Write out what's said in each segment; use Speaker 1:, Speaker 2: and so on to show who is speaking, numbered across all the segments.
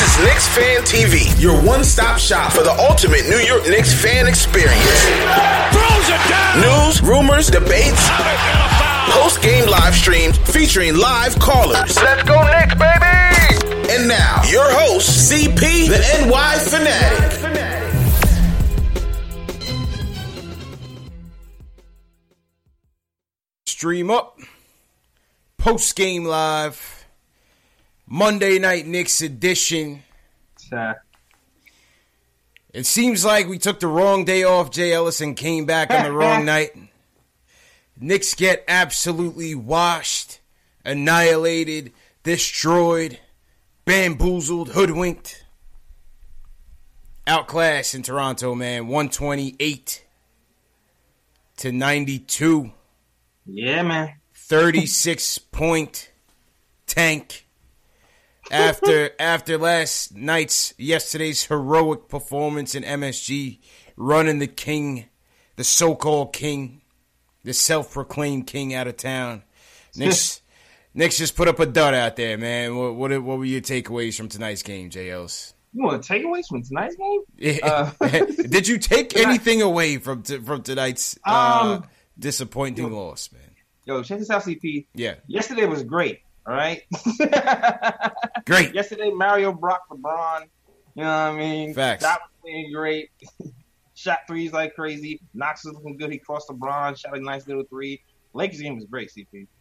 Speaker 1: This is Knicks Fan TV, your one-stop shop for the ultimate New York Knicks fan experience. News, rumors, debates, post-game live streams featuring live callers. Let's go Knicks, baby! And now, your host, CP, the NY Fanatic.
Speaker 2: Stream up. Post game live. Monday night Knicks edition. It seems like we took the wrong day off, Jay Ellison came back on the wrong night. Knicks get absolutely washed, annihilated, destroyed, bamboozled, hoodwinked. Outclassed in Toronto, man. 128 to 92.
Speaker 3: Yeah, man.
Speaker 2: 36 point tank after after last night's yesterday's heroic performance in MSG running the king the so-called king the self-proclaimed king out of town Knicks Knicks just put up a dud out there man what what, what were your takeaways from tonight's game JLs
Speaker 3: You want takeaways from tonight's game?
Speaker 2: Uh, did you take anything away from t- from tonight's uh,
Speaker 3: Um,
Speaker 2: disappointing loss man
Speaker 3: Yo, check this out, CP.
Speaker 2: yeah
Speaker 3: Yesterday was great. All right.
Speaker 2: great
Speaker 3: Yesterday, Mario Brock LeBron. You know what I mean?
Speaker 2: Facts.
Speaker 3: That was playing great. Shot threes like crazy. Knox was looking good. He crossed LeBron. Shot a nice little three. Lakers game was great, CP.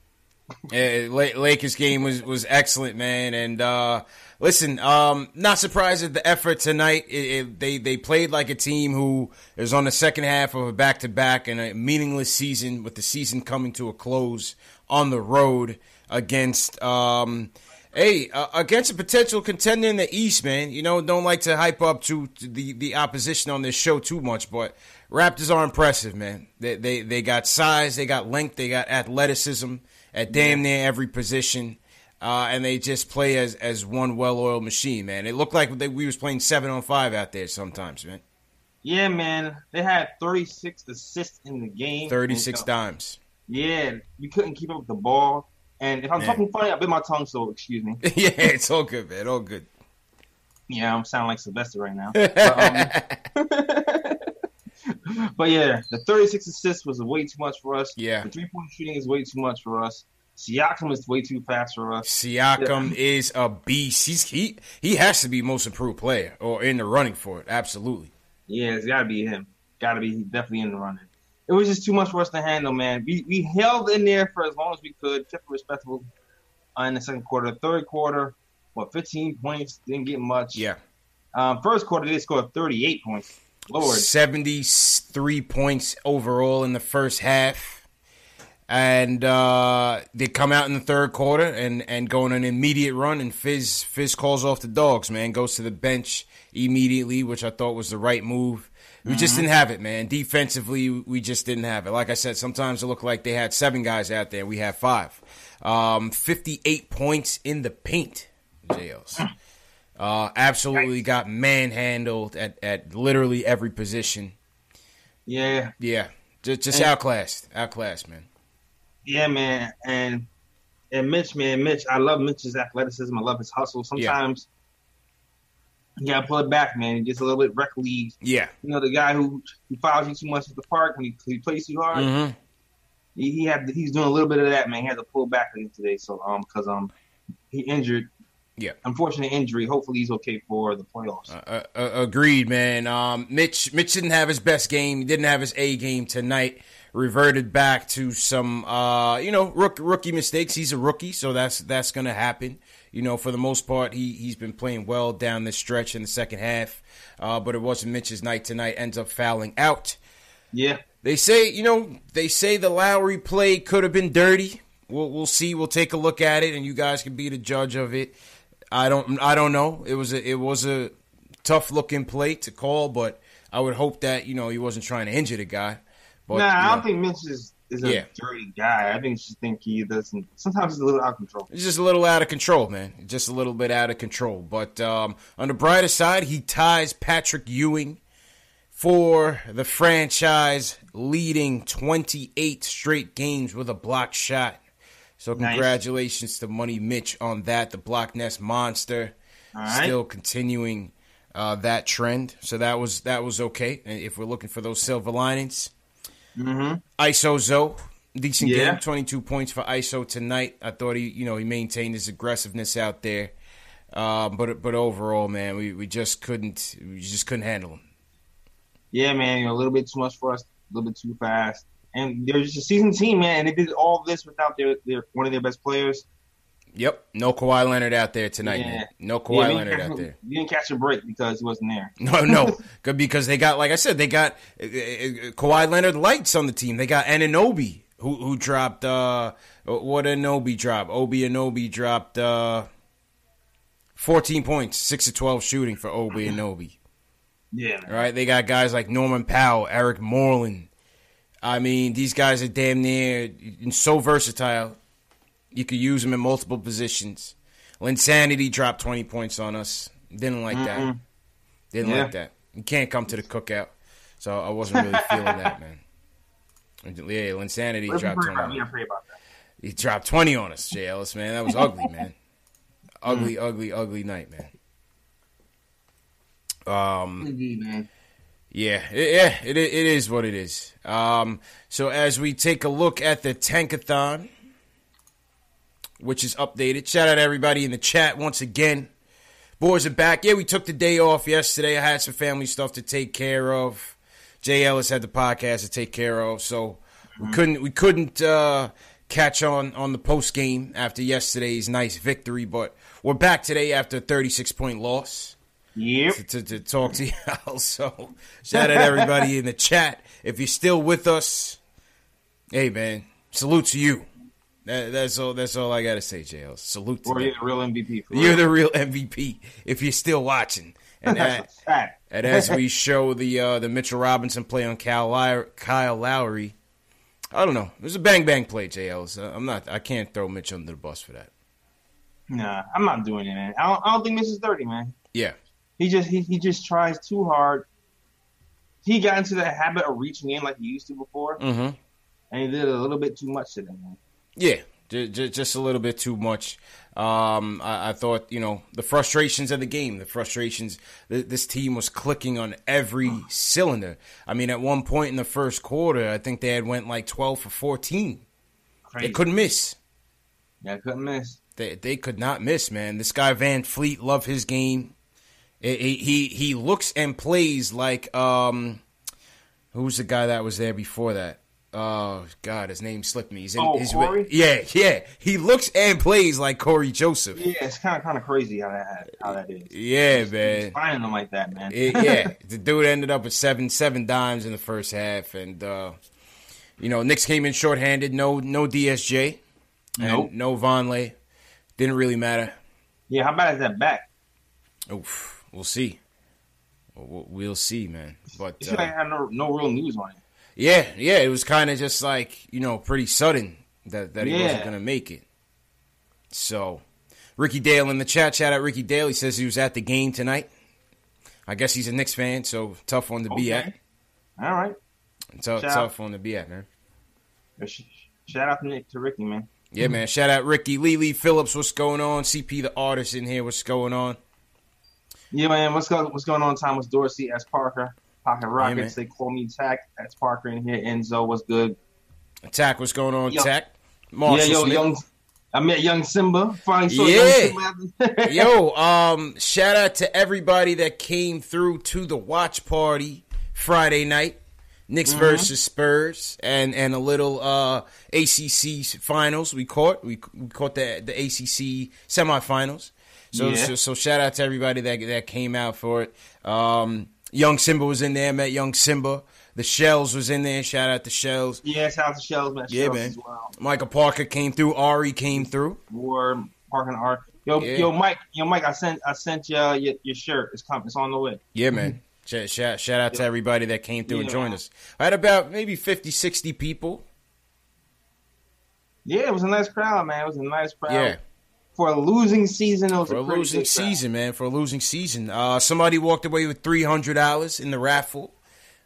Speaker 2: Yeah, Lakers game was was excellent, man. And uh, listen, um, not surprised at the effort tonight. It, it, they they played like a team who is on the second half of a back to back and a meaningless season, with the season coming to a close on the road against. Um, Hey, uh, against a potential contender in the East, man. You know, don't like to hype up to, to the, the opposition on this show too much, but Raptors are impressive, man. They, they they got size, they got length, they got athleticism at damn near every position, uh, and they just play as as one well-oiled machine, man. It looked like they, we was playing seven on five out there sometimes, man.
Speaker 3: Yeah, man. They had 36 assists in the game.
Speaker 2: Thirty-six
Speaker 3: And, uh. Yeah, we couldn't keep up with the ball. And if I'm
Speaker 2: Yeah.
Speaker 3: talking funny, I bit my tongue, so excuse me.
Speaker 2: yeah, it's all good, man. All good.
Speaker 3: Yeah, I'm sounding like Sylvester right now. But, um, but yeah, the 36 assists was way too much for us.
Speaker 2: Yeah.
Speaker 3: The three point shooting is way too much for us. Siakam is way too fast for us.
Speaker 2: Siakam is a beast. He's he he has to be most improved player or in the running for it. Absolutely.
Speaker 3: Yeah, it's got to be him. Got to be he's definitely in the running. It was just too much for us to handle, man. We we held in there for as long as we could, kept it respectable uh, in the second quarter. Third quarter, what, 15 points? Didn't get much.
Speaker 2: Yeah.
Speaker 3: Um, first quarter, they scored 38 points. Lord.
Speaker 2: 73 points overall in the first half. And uh, they come out in the third quarter and, and go on an immediate run. And Fizz, Fizz calls off the dogs, man. Goes to the bench immediately, which I thought was the right move. We just didn't have it, man. Defensively, we just didn't have it. Like I said, sometimes it looked like they had seven guys out there. We had five. Um, 58 points in the paint, JLs. Uh, absolutely got manhandled at, at literally every position.
Speaker 3: Yeah,
Speaker 2: Yeah, just, just
Speaker 3: And-
Speaker 2: outclassed, outclassed, man.
Speaker 3: Yeah, man. And And Mitch, man, Mitch, I love Mitch's athleticism. I love his hustle. Sometimes yeah. You gotta pull it back, man. Gets a little bit reckless.
Speaker 2: Yeah.
Speaker 3: You know, the guy who, who follows you too much at the park when he, he plays too hard.
Speaker 2: Mm-hmm.
Speaker 3: He, he had he's doing a little bit of that, man. He had to pull back today, so um, because um, he injured.
Speaker 2: Yeah.
Speaker 3: Unfortunate injury. Hopefully he's okay for the playoffs.
Speaker 2: Uh, uh, agreed, man. Um, Mitch Mitch didn't have his best game. He didn't have his A game tonight. Reverted back to some, uh, you know, rookie, rookie mistakes. He's a rookie, so that's that's going to happen. You know, for the most part, he he's been playing well down this stretch in the second half. Uh, but it wasn't Mitch's night tonight. Ends up fouling out.
Speaker 3: Yeah.
Speaker 2: They say, you know, they say the Lowry play could have been dirty. We'll we'll see. We'll take a look at it, and you guys can be the judge of it. I don't I don't know. It was a it was a tough looking play to call, but I would hope that you know he wasn't trying to injure the guy. But,
Speaker 3: nah, I
Speaker 2: know,
Speaker 3: don't think Mitch is, is a
Speaker 2: Yeah.
Speaker 3: dirty guy. I think just think he doesn't. Sometimes he's a little out of control.
Speaker 2: He's just a little out of control, man. Just a little bit out of control. But um, on the brighter side, he ties Patrick Ewing for the franchise leading 28 straight games with a block shot. So
Speaker 3: Nice.
Speaker 2: congratulations to Money Mitch on that. The block nest monster
Speaker 3: right.
Speaker 2: still continuing uh, that trend. So that was that was okay. And if we're looking for those silver linings,
Speaker 3: Mm-hmm.
Speaker 2: ISO Zoe, decent
Speaker 3: Yeah.
Speaker 2: game, 22 points for ISO tonight. I thought he, you know, he maintained his aggressiveness out there. Um, but but overall, man, we, we just couldn't we just couldn't handle him.
Speaker 3: Yeah, man, you're a little bit too much for us, a little bit too fast. And they're just a seasoned team, man. And they did all this without their, their one of their best players.
Speaker 2: Yep, no Kawhi Leonard out there tonight,
Speaker 3: Yeah.
Speaker 2: No
Speaker 3: Yeah,
Speaker 2: Kawhi
Speaker 3: didn't
Speaker 2: Leonard out
Speaker 3: him-
Speaker 2: there.
Speaker 3: You didn't catch a break because he wasn't there.
Speaker 2: No, no, good because they got like I said, they got uh, uh, Kawhi Leonard lights on the team. They got Anunoby who who dropped uh what Anunoby dropped. OG Anunoby dropped uh 14 points, 6 to 12 shooting for OG Anunoby.
Speaker 3: Yeah, man.
Speaker 2: Right? They got guys like Norman Powell, Eric Moreland. I mean, these guys are damn near so versatile. You could use them in multiple positions. Linsanity dropped 20 points on us. Didn't like that.
Speaker 3: Mm-mm.
Speaker 2: Didn't
Speaker 3: Yeah.
Speaker 2: like that. You can't come to the cookout. So I wasn't really feeling that, man. Yeah, Linsanity
Speaker 3: Let's
Speaker 2: dropped 20 on us.
Speaker 3: that.
Speaker 2: He dropped 20 on us, Jay Ellis, man. That was ugly, man. Ugly, ugly, ugly night, man. Um,
Speaker 3: Indeed, man.
Speaker 2: yeah, it, yeah, it, it is what it is. Um, so as we take a look at the Tankathon, which is updated, shout out to everybody in the chat once again. Boys are back. Yeah, we took the day off yesterday. I had some family stuff to take care of. Jay Ellis had the podcast to take care of, so we couldn't we couldn't uh, catch on on the post game after yesterday's nice victory. But we're back today after a 36 point loss
Speaker 3: Yep.
Speaker 2: to, to, to talk to y'all. So shout out everybody in the chat. If you're still with us, hey man, salute to you. That, that's all. That's all I gotta say, JL. Salute to
Speaker 3: Or
Speaker 2: you.
Speaker 3: you're the real MVP. For
Speaker 2: You're the real MVP. If you're still watching, and that, and as we show the uh, the Mitchell Robinson play on Kyle, Lowry, Kyle Lowry, I don't know. It was a bang bang play, JL. So I'm not. I can't throw Mitch under the bus for that.
Speaker 3: Nah, I'm not doing it, man. I don't, I don't think Mitch is dirty, man.
Speaker 2: Yeah.
Speaker 3: He just he, he just tries too hard. He got into the habit of reaching in like he used to before,
Speaker 2: Mm-hmm.
Speaker 3: and he did a little bit too much today, man.
Speaker 2: Yeah, j- j- just a little bit too much. Um, I-, I thought, you know, the frustrations of the game, the frustrations. Th- this team was clicking on every cylinder. I mean, at one point in the first quarter, I think they had went like twelve for fourteen.
Speaker 3: Crazy.
Speaker 2: They couldn't miss.
Speaker 3: Yeah, couldn't miss.
Speaker 2: They they could not miss, man. This guy VanVleet, love his game. He, he looks and plays like um, who's the guy that was there before that? Oh God, his name slipped me. He's in,
Speaker 3: Oh,
Speaker 2: he's
Speaker 3: Cory?
Speaker 2: with, yeah, yeah. He looks and plays like Cory Joseph.
Speaker 3: Yeah, it's kind of kind of crazy how that how that is.
Speaker 2: Yeah,
Speaker 3: He's
Speaker 2: man.
Speaker 3: finding them like that, man.
Speaker 2: It- yeah, the dude ended up with seven seven dimes in the first half, and uh, you know Knicks came in shorthanded. No no DSJ,
Speaker 3: Nope.
Speaker 2: no Vonleh. Didn't really matter.
Speaker 3: yeah, how bad is that back?
Speaker 2: Oof, we'll see. We'll, we'll see, man. But uh,
Speaker 3: have no no real news on it.
Speaker 2: Yeah, yeah, it was kind of just like you know pretty sudden that that he wasn't gonna make it. So, Ricky Dale in the chat, shout out Ricky Dale. He says he was at the game tonight. I guess he's a Knicks fan, so tough one to be at.
Speaker 3: All right.
Speaker 2: Tough, tough one to be at, man.
Speaker 3: Shout out to Nick to Ricky, man.
Speaker 2: Yeah, man. Shout out Ricky Lee Lee Phillips. What's going on? CP the artist in here. What's going on?
Speaker 3: Yeah, man. What's going What's going on? Thomas Dorsey as Parker. Pocket Rockets. they call me Tack. That's Parker in here. Enzo, what's good?
Speaker 2: Attack. What's going on?
Speaker 3: Yo.
Speaker 2: Attack.
Speaker 3: yeah, yo,
Speaker 2: Smith.
Speaker 3: young. I met young Simba. Finally saw
Speaker 2: Yeah.
Speaker 3: Simba.
Speaker 2: Yo, um, shout out to everybody that came through to the watch party Friday night. Knicks
Speaker 3: Mm-hmm.
Speaker 2: versus Spurs and and a little uh ACC finals we caught. We, we caught the the ACC semifinals. So,
Speaker 3: Yeah.
Speaker 2: so so shout out to everybody that that came out for it. Um, Young Simba was in there. Met Young Simba. The Shells was in there. Shout out to Shells.
Speaker 3: yeah, shout out to Shells, man.
Speaker 2: Yeah,
Speaker 3: Shells
Speaker 2: man.
Speaker 3: As well.
Speaker 2: Michael Parker came through. Ari came through.
Speaker 3: Ward, Parker and Art. Yo,
Speaker 2: Yeah.
Speaker 3: yo, Mike, yo, Mike. I sent, I sent you uh, your, your shirt. It's coming. It's on the way.
Speaker 2: Yeah, man. Shout, shout, shout out to everybody that came through and
Speaker 3: Yeah.
Speaker 2: joined us. I had about maybe 50, 60 people.
Speaker 3: Yeah, it was a nice crowd, man. It was a nice crowd.
Speaker 2: Yeah.
Speaker 3: For a losing season, it was
Speaker 2: For a
Speaker 3: a
Speaker 2: losing season, man. For a losing season. Uh, somebody walked away with $300 in the raffle.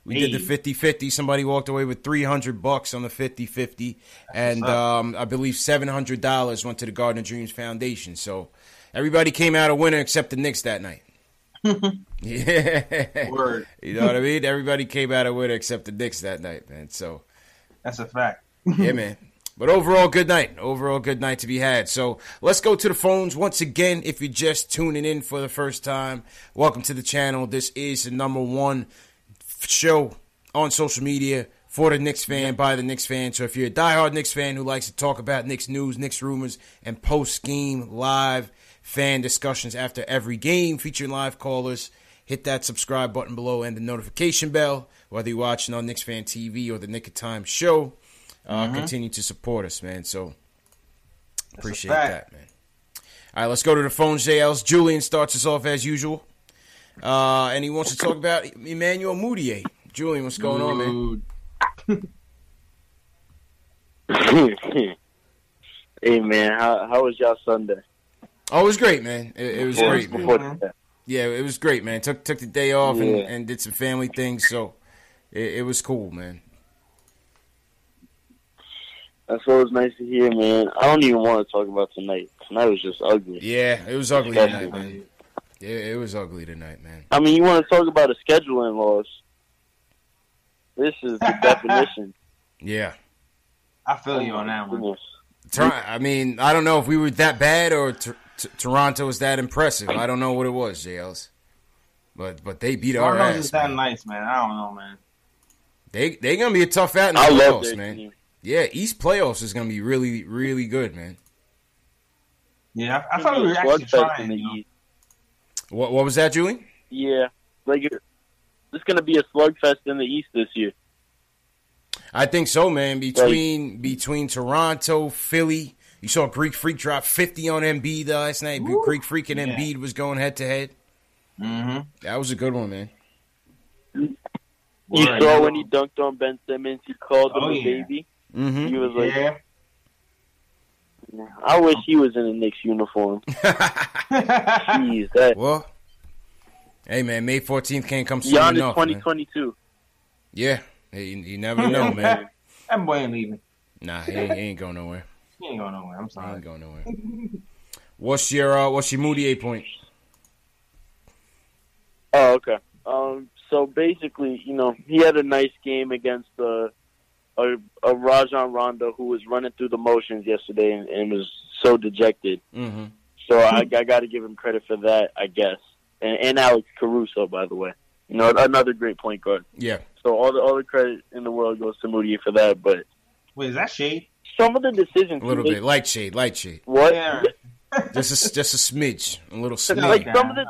Speaker 2: We did the
Speaker 3: Hey.
Speaker 2: 50-50. Somebody walked away with 300 bucks on the 50-50. And um, I believe $700 went to the Garden of Dreams Foundation. So everybody came out a winner except the Knicks that night. yeah.
Speaker 3: Word.
Speaker 2: You know what I mean? Everybody came out a winner except the Knicks that night, man. So
Speaker 3: That's a fact.
Speaker 2: yeah, man. But overall, good night. Overall, good night to be had. So let's go to the phones once again. If you're just tuning in for the first time, welcome to the channel. This is the number one show on social media for the Knicks fan by the Knicks fan. So if you're a diehard Knicks fan who likes to talk about Knicks news, Knicks rumors, and post game live fan discussions after every game featuring live callers, hit that subscribe button below and the notification bell. Whether you're watching on Knicks Fan TV or the Knick of Time show, uh, continue to support us, man. So appreciate that, man. All right, let's go to the phone, JLs. Julian starts us off as usual. Uh, and he wants to talk about Emmanuel Mudiay. Julian, what's going on, man?
Speaker 4: hey man, how how was y'all Sunday?
Speaker 2: Oh, it was great, man. It, it was
Speaker 3: Yeah,
Speaker 2: great, man.
Speaker 4: Before
Speaker 3: man.
Speaker 2: Yeah, it was great, man. Took took the day off and, and did some family things, so it, it was cool, man.
Speaker 4: That's what was nice to hear, man. I don't even want to talk about tonight. Tonight was just ugly.
Speaker 2: Yeah, it was ugly
Speaker 4: Disgusting.
Speaker 2: tonight, man. Yeah, it was ugly tonight, man.
Speaker 4: I mean, you want to talk about a scheduling loss? This is the definition.
Speaker 2: Yeah.
Speaker 3: I feel you on that one.
Speaker 2: I mean, I don't know if we were that bad or t- t- Toronto was that impressive. I don't know what it was, JLs. But but they beat our ass.
Speaker 3: just that
Speaker 2: Man.
Speaker 3: nice, man. I don't know, man.
Speaker 2: They they gonna be a tough out in the
Speaker 4: I love
Speaker 2: playoffs, man.
Speaker 4: team.
Speaker 2: Yeah, East playoffs is gonna be really really good, man.
Speaker 3: Yeah, I, I thought we were actually
Speaker 4: slugfest in
Speaker 3: trying.
Speaker 4: the
Speaker 3: you know.
Speaker 4: East.
Speaker 2: What what was that, Julian?
Speaker 4: Yeah, like it's going to be a slugfest in the East this year.
Speaker 2: I think so, man. Between between Toronto, Philly, you saw Greek Freak drop fifty on Embiid last night.
Speaker 3: Woo.
Speaker 2: Greek Freak and
Speaker 3: Yeah.
Speaker 2: Embiid was going head to head.
Speaker 3: Mm-hmm.
Speaker 2: That was a good one, man.
Speaker 4: You
Speaker 3: Word,
Speaker 4: saw when he dunked on Ben Simmons, he called him
Speaker 3: Oh,
Speaker 4: a
Speaker 3: yeah.
Speaker 4: baby.
Speaker 2: Mm-hmm.
Speaker 4: He was like,
Speaker 3: Yeah.
Speaker 4: I wish he was in a Knicks uniform. Jeez, that
Speaker 2: well, hey man, May fourteenth can't come soon
Speaker 4: Giannis
Speaker 2: enough. man.
Speaker 4: 2022.
Speaker 2: Yeah, hey, you, you never know, man.
Speaker 3: that boy ain't leaving.
Speaker 2: Nah, he ain't, he ain't going nowhere.
Speaker 3: He ain't going nowhere. I'm sorry.
Speaker 2: He
Speaker 3: sorry.
Speaker 2: ain't going nowhere. What's your uh, what's your Mudiay point?
Speaker 4: Oh, okay. Um, so basically, you know, he had a nice game against uh, a a Rajon Rondo who was running through the motions yesterday and, and was so dejected.
Speaker 2: Mm-hmm.
Speaker 4: So I, I got to give him credit for that, I guess. And, and Alex Caruso, by the way, you know, another great point guard.
Speaker 2: Yeah,
Speaker 4: So all the all the credit in the world goes to Moody for that. But
Speaker 3: Wait, is that shade?
Speaker 4: some of the decisions,
Speaker 2: a little bit
Speaker 4: makes-
Speaker 2: light shade, light shade.
Speaker 4: What?
Speaker 3: Yeah.
Speaker 2: Just a, just a smidge, a little smidge.
Speaker 4: Like some of the-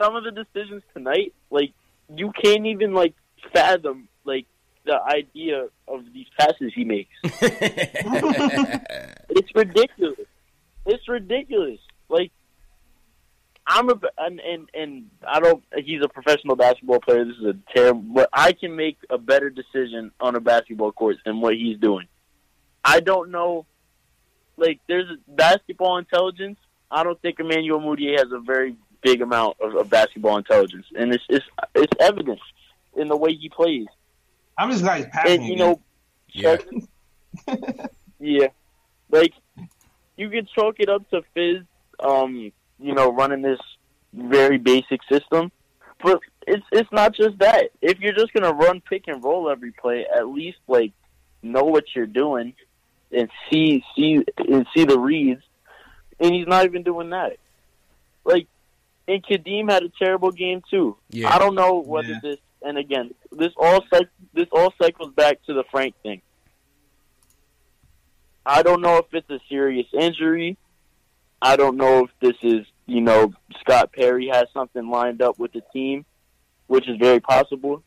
Speaker 4: some of the decisions tonight, like you can't even like fathom like the idea of these passes he makes. It's ridiculous. It's ridiculous. Like I'm a and and, and I don't. He's a professional basketball player. This is a terrible. But I can make a better decision on a basketball court than what he's doing. I don't know. Like there's basketball intelligence. I don't think Emmanuel Mudiay has a very big amount of, of basketball intelligence, and it's it's it's evident in the way he plays.
Speaker 3: I'm just glad he's passing.
Speaker 4: And you know,
Speaker 2: Yeah.
Speaker 4: Yeah, like you could chalk it up to Fizz, um, you know, running this very basic system, but it's it's not just that. If you're just gonna run pick and roll every play, at least like know what you're doing and see see and see the reads. And he's not even doing that. Like, and Kadeem had a terrible game too.
Speaker 2: Yeah.
Speaker 4: I don't know whether
Speaker 3: Yeah.
Speaker 4: this. And again, this all this all cycles back to the Frank thing. I don't know if it's a serious injury. I don't know if this is, you know, Scott Perry has something lined up with the team, which is very possible.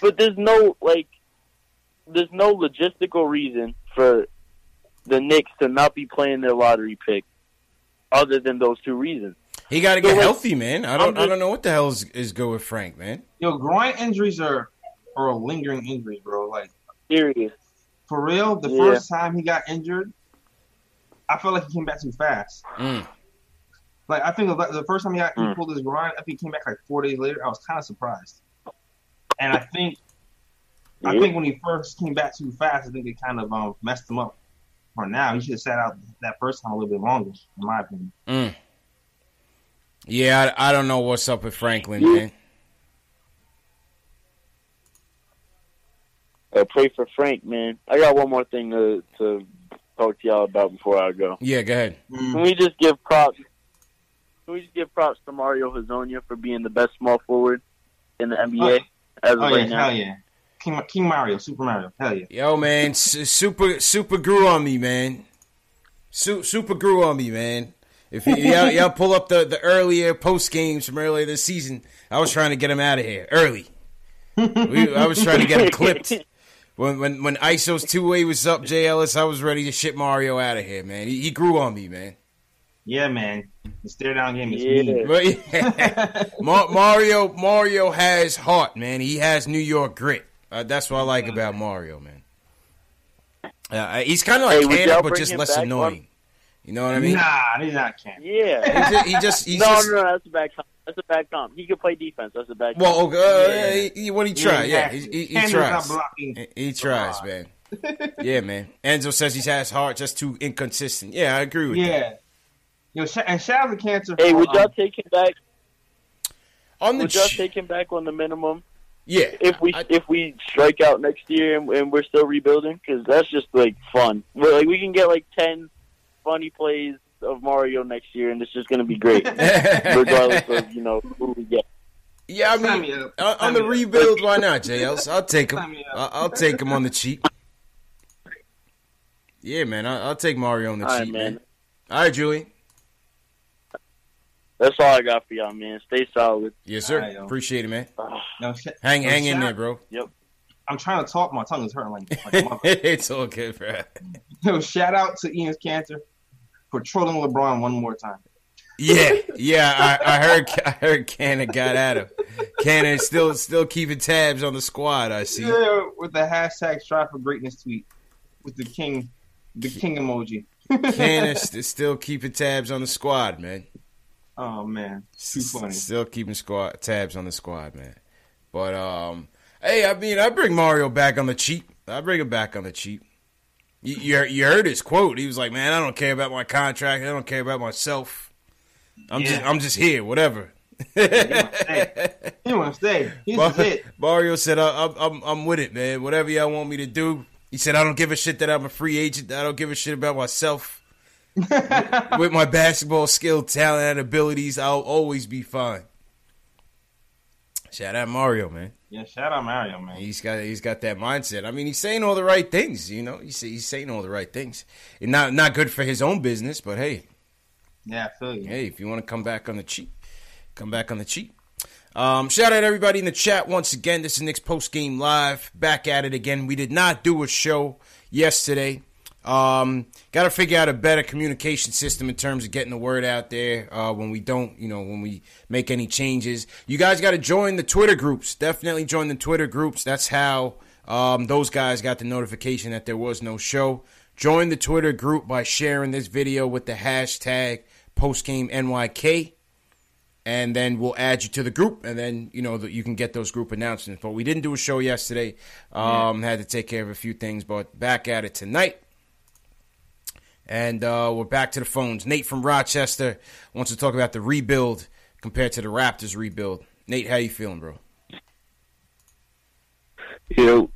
Speaker 4: But there's no like, there's no logistical reason for the Knicks to not be playing their lottery pick, other than those two reasons.
Speaker 2: He got to get
Speaker 4: like,
Speaker 2: healthy, man. I don't.
Speaker 4: I'm
Speaker 2: I don't know what the hell is, is good with Frank, man.
Speaker 3: Yo, groin injuries are are a lingering injuries, bro. Like
Speaker 4: Serious.
Speaker 3: for real, the
Speaker 4: Yeah.
Speaker 3: first time he got injured, I felt like he came back too fast.
Speaker 2: Mm.
Speaker 3: Like I think the, the first time he got he
Speaker 4: Mm.
Speaker 3: pulled his groin, I think he came back like four days later. I was kind of surprised, and I think I think when he first came back too fast, I think it kind of um, messed him up. For now, he should have sat out that first time a little bit longer, in my opinion.
Speaker 2: Mm. Yeah, I, I don't know what's up with Franklin, man.
Speaker 4: Uh, pray for Frank, man. I got one more thing to to talk to y'all about before I go.
Speaker 2: Yeah, go ahead.
Speaker 4: Can we just give props? Can we just give props to Mario Hezonja for being the best small forward in the NBA as of
Speaker 3: Oh yeah,
Speaker 4: right now?
Speaker 3: hell yeah, King, King Mario, Super Mario, hell yeah.
Speaker 2: Yo, man, s- super super grew on me, man. Su- super grew on me, man. If y- y'all, y'all pull up the, the earlier post games from earlier this season, I was trying to get him out of here early. We, I was trying to get him clipped. When when when ISO's two way was up, Jay Ellis, I was ready to ship Mario out of here, man. He, he grew on me, man.
Speaker 3: Yeah, man, the stare down game is
Speaker 4: Yeah.
Speaker 3: mean.
Speaker 2: But yeah. Mario Mario has heart, man. He has New York grit. Uh, that's what I like about Mario, man. Uh, he's kind of like
Speaker 4: Hey, would
Speaker 2: but just less
Speaker 4: back
Speaker 2: annoying. You know what I mean?
Speaker 3: Nah, he's not Ken.
Speaker 4: Yeah.
Speaker 2: He just, he just he's
Speaker 4: no,
Speaker 2: just,
Speaker 4: no, no, that's a bad comp. That's a bad comp. He can play defense. That's a bad comp.
Speaker 2: well, uh,
Speaker 3: Yeah.
Speaker 2: he, he, what he try? Yeah, he, he, he tries. He, he tries, man. yeah, man. Enzo says he has heart, just too inconsistent. Yeah, I agree with that.
Speaker 3: Yeah. Yo, sh- and shout out to Kanter.
Speaker 4: hey, would y'all
Speaker 3: um,
Speaker 4: take him back?
Speaker 2: On the
Speaker 4: Would y'all
Speaker 2: ch-
Speaker 4: take him back on the minimum
Speaker 2: yeah,
Speaker 4: if we
Speaker 2: I-
Speaker 4: if we strike out next year and, and we're still rebuilding? Because that's just like fun. We're, like we can get like ten funny plays of Mario next year, and it's just gonna be great, regardless of you know who we get.
Speaker 2: Yeah, I mean,
Speaker 3: me
Speaker 2: on, on the rebuild, why not, JLs? I'll take him.
Speaker 3: Sign me up.
Speaker 2: I'll, I'll take him on the cheap. Yeah, man, I'll, I'll take Mario on the
Speaker 4: All right,
Speaker 2: cheap,
Speaker 4: man.
Speaker 2: man. All right, Julie.
Speaker 4: That's all I got for y'all, man. Stay solid.
Speaker 2: Yes, sir.
Speaker 3: All right, yo.
Speaker 2: Appreciate it, man.
Speaker 3: Yo, sh-
Speaker 2: Hang,
Speaker 3: yo,
Speaker 2: hang in there, bro. Yep.
Speaker 3: I'm trying to talk. My tongue is hurting like, like
Speaker 2: it's all good, bro.
Speaker 3: Yo, shout out to Enes Kanter for trolling LeBron one more time.
Speaker 2: Yeah, yeah. I, I heard, I heard Kanter got at him. Kanter still, still keeping tabs on the squad. I see.
Speaker 3: Yeah, with the hashtag strive for greatness tweet with the king, the king emoji.
Speaker 2: Kanter st- still keeping tabs on the squad, man.
Speaker 3: Oh man, too funny.
Speaker 2: Still keeping squad tabs on the squad, man. But um, hey, I mean, I bring Mario back on the cheap. I bring him back on the cheap. You, you heard- you heard his quote. He was like, "Man, I don't care about my contract. I don't care about myself. I'm just, I'm just here. Whatever."
Speaker 3: He want to stay. He's
Speaker 2: Mar-
Speaker 3: his hit.
Speaker 2: Mario said, I, I'm, I'm, I'm with it, man. Whatever y'all want me to do. He said, I don't give a shit that I'm a free agent. I don't give a shit about myself. with my basketball skill, talent, and abilities, I'll always be fine. Shout out Mario, man.
Speaker 3: Yeah, shout out Mario, man.
Speaker 2: He's got he's got that mindset. I mean, he's saying all the right things. You know, he's he's saying all the right things. And not not good for his own business, but hey,
Speaker 3: Yeah, I feel you.
Speaker 2: hey, if you want to come back on the cheap, come back on the cheap. Um, shout out everybody in the chat once again. This is Knicks post game live. Back at it again. We did not do a show yesterday. Um, got to figure out a better communication system in terms of getting the word out there uh, when we don't, you know, when we make any changes. You guys got to join the Twitter groups. Definitely join the Twitter groups. That's how um, those guys got the notification that there was no show. Join the Twitter group by sharing this video with the hashtag postgameNYK and then we'll add you to the group, and then you know that you can get those group announcements. But we didn't do a show yesterday; um, had to take care of a few things, but back at it tonight. And uh, we're back to the phones. Nate from Rochester wants to talk about the rebuild compared to the Raptors rebuild. Nate, how you feeling, bro?
Speaker 5: You know,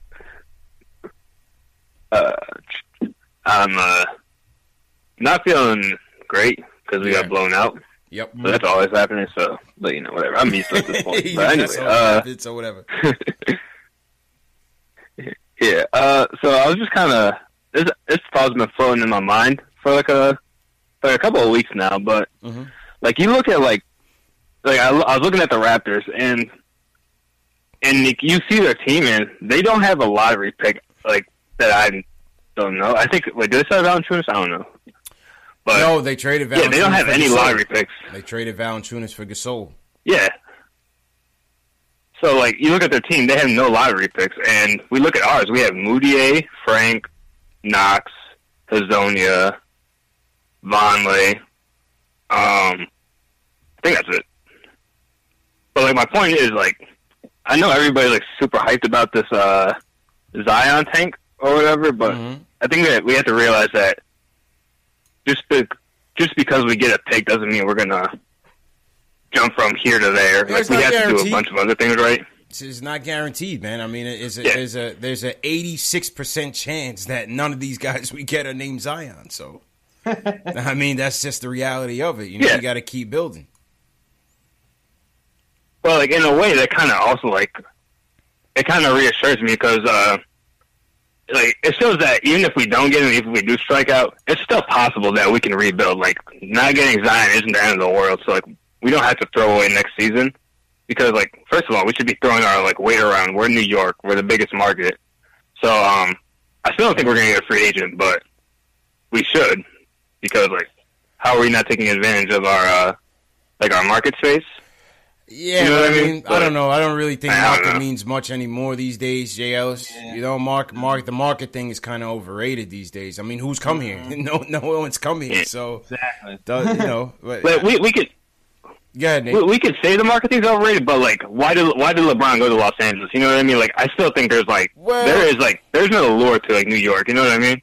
Speaker 5: uh, I'm uh, not feeling great because we
Speaker 2: Yeah.
Speaker 5: got blown out.
Speaker 2: Yep.
Speaker 5: But that's always happening. So, but you know, whatever. I'm used to it at this point.
Speaker 2: Yeah,
Speaker 5: But anyway, uh,
Speaker 2: or whatever.
Speaker 5: yeah. Uh, so I was just kind of this. This thought's been floating in my mind for like a for a couple of weeks now. But
Speaker 2: Mhm.
Speaker 5: like you look at like like I, I was looking at the Raptors and and like, you see their team and they don't have a lottery pick like that. I don't know. I think wait, do they sell Valanciunas? I don't know. But
Speaker 2: no, they traded.
Speaker 5: yeah, they don't have any
Speaker 2: Gasol.
Speaker 5: lottery picks.
Speaker 2: They traded Valanciunas for Gasol.
Speaker 5: Yeah. So like you look at their team, they have no lottery picks, and we look at ours. We have Mudiay, Frank, Knox, Hezonja, Vonleh. Um, I think that's it. But like my point is like, I know everybody's like super hyped about this uh Zion tank or whatever, but
Speaker 2: Mhm.
Speaker 5: I think that we have to realize that just be, just because we get a pick doesn't mean we're gonna jump from here to there.
Speaker 2: Yeah,
Speaker 5: like we have to do a bunch of other things right.
Speaker 2: It's- It's not guaranteed, man. I mean, it's a,
Speaker 5: Yeah.
Speaker 2: there's a there's a 86 percent chance that none of these guys we get are named Zion. So, I mean, that's just the reality of it. You know,
Speaker 5: Yeah.
Speaker 2: you got to keep building.
Speaker 5: Well, like in a way, that kind of also like it kind of reassures me because uh, like it shows that even if we don't get him, even if we do strike out, it's still possible that we can rebuild. Like not getting Zion isn't the end of the world, so like we don't have to throw away next season because like first of all, we should be throwing our like weight around. We're in New York, we're the biggest market, so um, I still don't think we're gonna get a free agent, but we should because like how are we not taking advantage of our uh, like our market space?
Speaker 2: Yeah,
Speaker 5: You know
Speaker 2: but I
Speaker 5: I
Speaker 2: mean,
Speaker 5: mean?
Speaker 2: I don't know. I don't really think
Speaker 5: I don't
Speaker 2: market
Speaker 5: know.
Speaker 2: means much anymore these days, Jay Ellis. You know, mark, mark, the market thing is kind of overrated these days. I mean, who's come here? No, no one's come here.
Speaker 5: Yeah.
Speaker 2: So,
Speaker 3: Exactly.
Speaker 2: the- you know, but,
Speaker 5: Like we we could
Speaker 2: Nate.
Speaker 5: we, we could say the marketing's overrated, but like, why did why did LeBron go to Los Angeles? You know what I mean? Like, I still think there's like
Speaker 2: Well-
Speaker 5: there is like there's no allure to like New York. You know what I mean?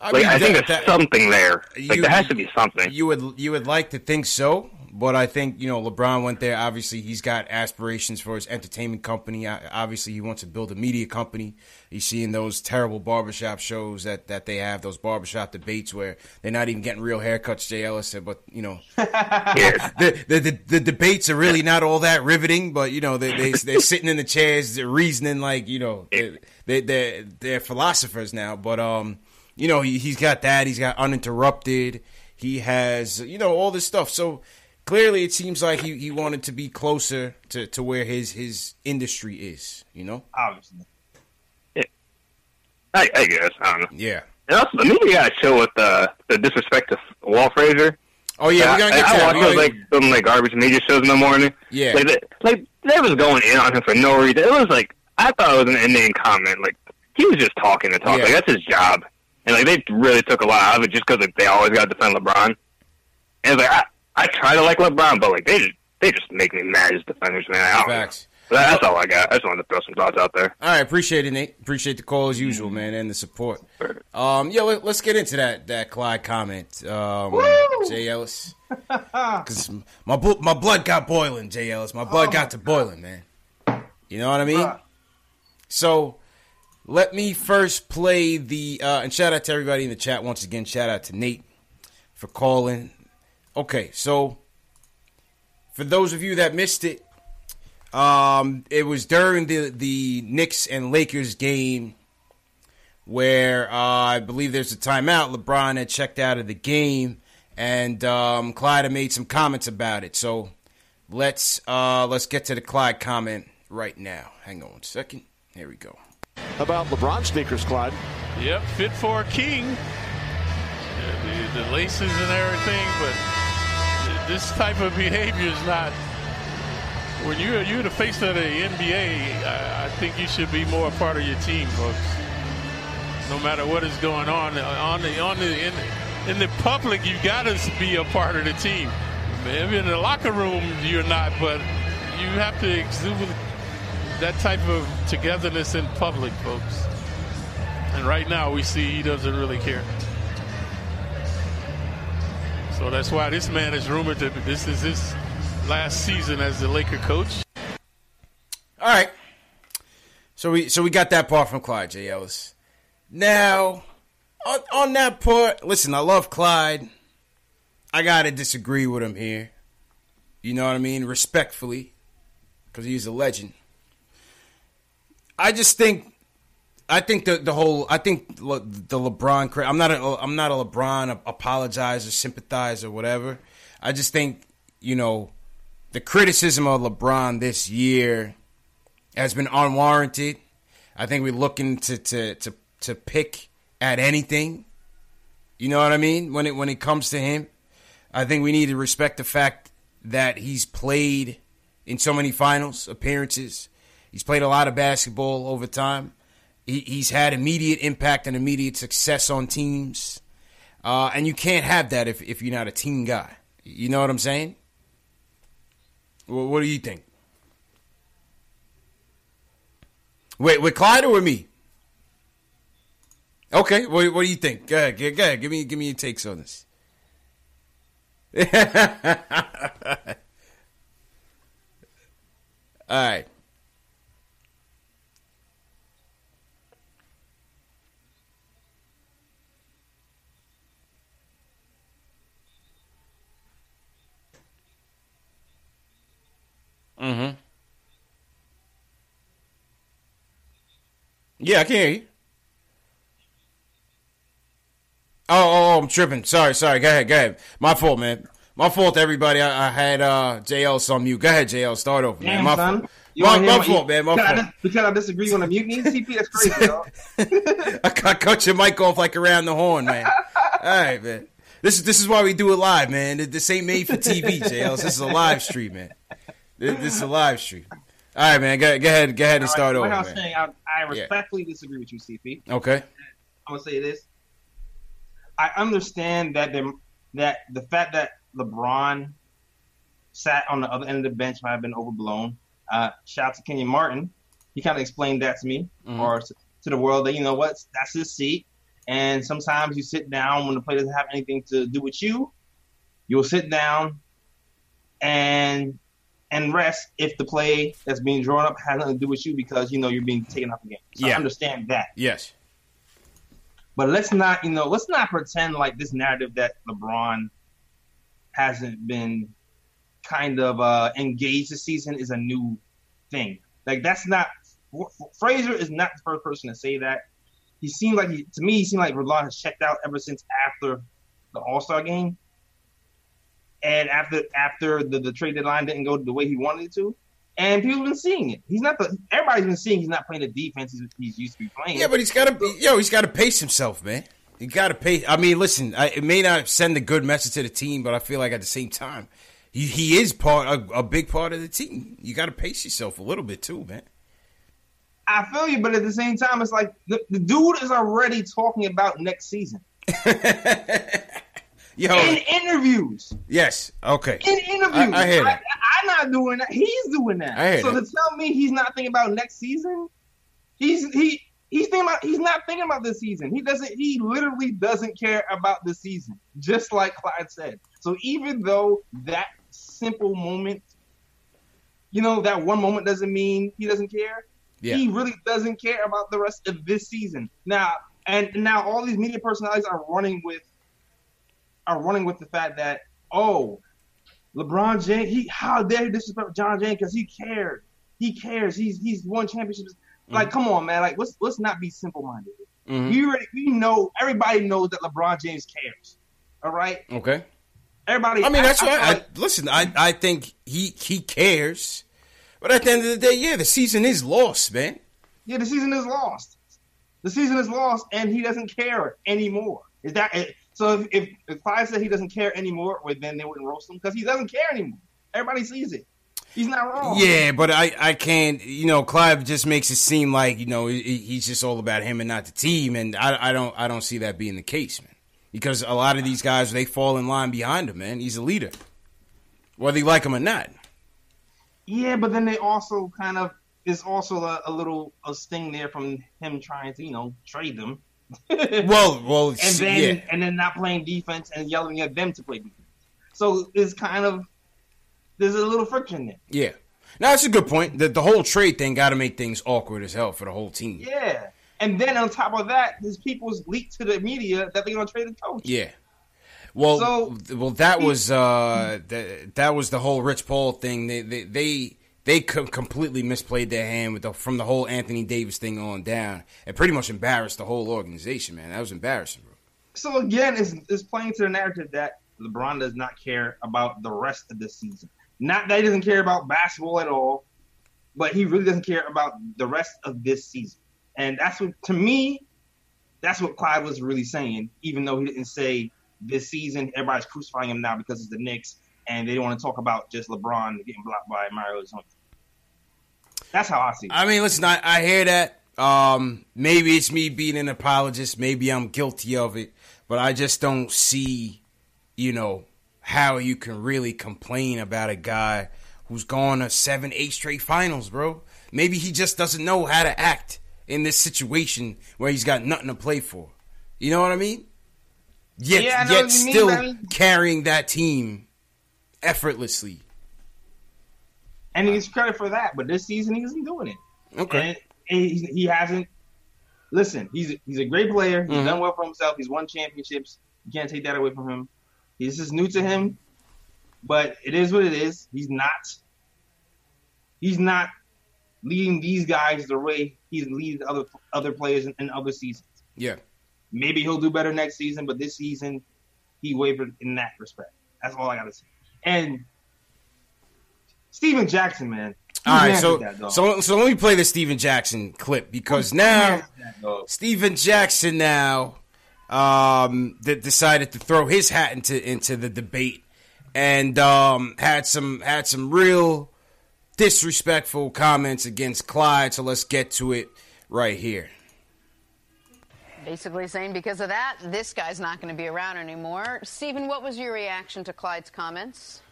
Speaker 2: I
Speaker 5: Like,
Speaker 2: mean,
Speaker 5: I think there's
Speaker 2: that-
Speaker 5: something there. Like,
Speaker 2: you-
Speaker 5: there has to be something.
Speaker 2: You would you would like to think so, but I think you know LeBron went there. Obviously, he's got aspirations for his entertainment company. Obviously, he wants to build a media company. He's seeing those terrible barbershop shows that, that they have, those barbershop debates where they're not even getting real haircuts. Jay Ellis said, but you know, the, the the the debates are really not all that riveting. But you know, they they they're sitting in the chairs, they're reasoning like you know, they they they're, they're philosophers now. But um, you know, he, he's got that. He's got uninterrupted. He has you know all this stuff. So clearly, it seems like he, he wanted to be closer to, to where his his industry is. You know,
Speaker 3: Obviously.
Speaker 5: I, I guess I don't know.
Speaker 2: yeah.
Speaker 5: And also, the media got to chill with the the disrespect to Walt Frazier.
Speaker 2: Oh yeah, we're gonna get
Speaker 5: I,
Speaker 2: to
Speaker 5: I
Speaker 2: that.
Speaker 5: watch those like some like garbage media shows in the morning.
Speaker 2: Yeah.
Speaker 5: like they, like they was going in on him for no reason. It was like I thought it was an inane comment. Like he was just talking to talk.
Speaker 2: Yeah.
Speaker 5: Like that's his job. And like they really took a lot out of it just because like, they always got to defend LeBron. And it's like I, I try to like LeBron, but like they just they just make me mad as defenders, man. I don't.
Speaker 2: Facts.
Speaker 5: But that's all I got. I just wanted to throw some thoughts out there.
Speaker 2: All right, appreciate it, Nate. Appreciate the call as usual, man, and the support. Um, yeah, let, us get into that that Clyde comment, um, Jay Ellis, because my blo- my blood got boiling, Jay Ellis. My blood got to boiling, man. You know what I mean?
Speaker 3: Bruh.
Speaker 2: So let me first play the uh, and shout out to everybody in the chat once again. Shout out to Nate for calling. Okay, so for those of you that missed it, um, it was during the the Knicks and Lakers game where uh, I believe there's a timeout. LeBron had checked out of the game, and um, Clyde had made some comments about it. So let's uh, let's get to the Clyde comment right now. Hang on one second. Here we go.
Speaker 6: about LeBron sneakers, Clyde.
Speaker 7: Yep, fit for a king. Uh, The, the laces and everything, but this type of behavior is not. When you're you're the face of the NBA, I, I think you should be more a part of your team, folks. No matter what is going on on the on the in, in the public, you got to be a part of the team. Maybe in the locker room you're not, but you have to exude that type of togetherness in public, folks. And right now, we see he doesn't really care. So that's why this man is rumored to. This is his last season as the Laker coach.
Speaker 2: All right. So we so we got that part from Clyde J. Ellis. Now, on, on that part, listen, I love Clyde. I gotta disagree with him here. You know what I mean? Respectfully, because he's a legend. I just think, I think the the whole, I think the LeBron. I'm not a, I'm not a LeBron apologizer, sympathizer, whatever. I just think, you know, the criticism of LeBron this year has been unwarranted. I think we're looking to to to to pick at anything. You know what I mean? When it when it comes to him, I think we need to respect the fact that he's played in so many finals appearances. He's played a lot of basketball over time. He, he's had immediate impact and immediate success on teams. Uh, and you can't have that if, if you're not a team guy. You know what I'm saying? Well, what do you think? Wait, with Clyde or with me? Okay, what, what do you think? Go ahead, go ahead, give me give me your takes on this. All right. Mm-hmm. Yeah, I can hear you. Oh, oh, oh, I'm tripping. Sorry, sorry. Go ahead, go ahead. My fault, man. My fault, everybody. I, I had uh, JL on mute. Go ahead, JL. Start over, man.
Speaker 3: Damn,
Speaker 2: My,
Speaker 3: son.
Speaker 2: fault.
Speaker 3: You
Speaker 2: my, my
Speaker 3: what-
Speaker 2: fault, man. My
Speaker 3: because I
Speaker 2: fault.
Speaker 3: dis- Because I disagree on the mutiny, CP, that's crazy, dog.
Speaker 2: I cut, cut your mic off like around the horn, man. All right, man. This is this is why we do it live, man. This ain't made for TV, JL. This is a live stream, man. This, this is a live stream. All right, man. Go, go ahead, go ahead and start
Speaker 3: like
Speaker 2: over,
Speaker 3: I was saying, I, I
Speaker 2: Yeah.
Speaker 3: respectfully disagree with you, CP.
Speaker 2: Okay.
Speaker 3: I'm gonna say this. I understand that the that the fact that LeBron sat on the other end of the bench might have been overblown. Uh, shout out to Kenyon Martin. He kind of explained that to me
Speaker 2: Mhm.
Speaker 3: or to, to the world that you know what that's his seat. And sometimes you sit down when the play doesn't have anything to do with you. You'll sit down and and rest if the play that's being drawn up has nothing to do with you because you know you're being taken off the game. So I understand that.
Speaker 2: Yes.
Speaker 3: But let's not, you know, let's not pretend like this narrative that LeBron hasn't been kind of uh, engaged this season is a new thing. Like that's not Frazier is not the first person to say that. He seemed like he, to me, he seemed like LeBron has checked out ever since after the All Star game, and after after the, the trade deadline didn't go the way he wanted it to. And people have been seeing it. He's not the. Everybody's been seeing he's not playing the defense he's, he's used to be playing.
Speaker 2: Yeah, but he's got to, yo, he's got to pace himself, man. He got to pace. I mean, listen, I, it may not send a good message to the team, but I feel like at the same time, he, he is part a, a big part of the team. You got to pace yourself a little bit too, man.
Speaker 3: I feel you, but at the same time, it's like the, the dude is already talking about next season
Speaker 2: Yo,
Speaker 3: in interviews.
Speaker 2: yes, okay.
Speaker 3: In interviews,
Speaker 2: I- I hear that.
Speaker 3: I, am not doing that. He's doing that.
Speaker 2: I hear
Speaker 3: so
Speaker 2: that.
Speaker 3: to tell me he's not thinking about next season, he's he he's thinking about he's not thinking about this season. He doesn't. He literally doesn't care about the season, just like Clyde said. So even though that simple moment, you know, that one moment doesn't mean he doesn't care.
Speaker 2: Yeah.
Speaker 3: He really doesn't care about the rest of this season. Now, and now all these media personalities are running with are running with the fact that oh, LeBron James, he how dare he disrespect John James because he cared. He cares. He's he's won championships. Like, come on, man. Like, let's let's not be simple minded.
Speaker 2: Mhm.
Speaker 3: We already we know everybody knows that LeBron James cares. All right,
Speaker 2: Okay.
Speaker 3: everybody.
Speaker 2: I mean, that's
Speaker 3: I,
Speaker 2: right.
Speaker 3: I,
Speaker 2: I, listen, I, I think he he cares, but at the end of the day, yeah, the season is lost, man.
Speaker 3: yeah, the season is lost. The season is lost, and he doesn't care anymore. Is that so? If if, if Clyde said he doesn't care anymore, well, then they wouldn't roast him because he doesn't care anymore. Everybody sees it. He's not wrong.
Speaker 2: Yeah, but I, I can't. You know, Clyde just makes it seem like you know he, he's just all about him and not the team, and I, I don't I don't see that being the case, man. Because a lot of these guys they fall in line behind him, man. He's a leader, whether you like him or not.
Speaker 3: Yeah, but then they also kind of is also a, a little a sting there from him trying to you know trade them.
Speaker 2: Well, well,
Speaker 3: and then
Speaker 2: yeah,
Speaker 3: and then not playing defense and yelling at them to play defense. So it's kind of there's a little friction there.
Speaker 2: Yeah. Now that's a good point. The the whole trade thing got to make things awkward as hell for the whole team.
Speaker 3: Yeah. And then on top of that, his people's leaked to the media that they're gonna trade the coach.
Speaker 2: Yeah. Well,
Speaker 3: So-
Speaker 2: well, that was uh, that, that was the whole Rich Paul thing. They they they, they completely misplayed their hand with the, from the whole Anthony Davis thing on down, and pretty much embarrassed the whole organization. Man, that was embarrassing, bro.
Speaker 3: So again, it's, it's playing to the narrative that LeBron does not care about the rest of the season. Not that he doesn't care about basketball at all, but he really doesn't care about the rest of this season. And that's what, to me, that's what Clyde was really saying. Even though he didn't say this season, everybody's crucifying him now because it's the Knicks, and they don't want to talk about just LeBron getting blocked by Mario Hezonja. That's how I see it.
Speaker 2: I mean, listen, I, I hear that. Um, maybe it's me being an apologist. Maybe I'm guilty of it, but I just don't see, you know, how you can really complain about a guy who's gone to seven, eight straight finals, bro. Maybe he just doesn't know how to act in this situation where he's got nothing to play for. You know what I mean? Yet,
Speaker 3: Yeah, I
Speaker 2: yet
Speaker 3: what you mean,
Speaker 2: still
Speaker 3: mean-
Speaker 2: carrying that team effortlessly.
Speaker 3: And he gets credit for that. But this season, he isn't doing it.
Speaker 2: Okay.
Speaker 3: And, and he's, he hasn't. Listen, he's he's a great player. He's
Speaker 2: Mhm.
Speaker 3: done well for himself. He's won championships. You can't take that away from him. This is new to him, but it is what it is. He's not. He's not leading these guys the way he's leading other other players in, in other seasons.
Speaker 2: Yeah.
Speaker 3: Maybe he'll do better next season, but this season he wavered in that respect. That's all I gotta say. And Stephen Jackson, man.
Speaker 2: All right, so
Speaker 3: that,
Speaker 2: so so let me play the Stephen Jackson clip because now Stephen Jackson now um that decided to throw his hat into into the debate and um had some had some real disrespectful comments against Clyde. So let's get to it right here.
Speaker 8: Basically saying because of that, this guy's not going to be around anymore. Stephen, what was your reaction to Clyde's comments?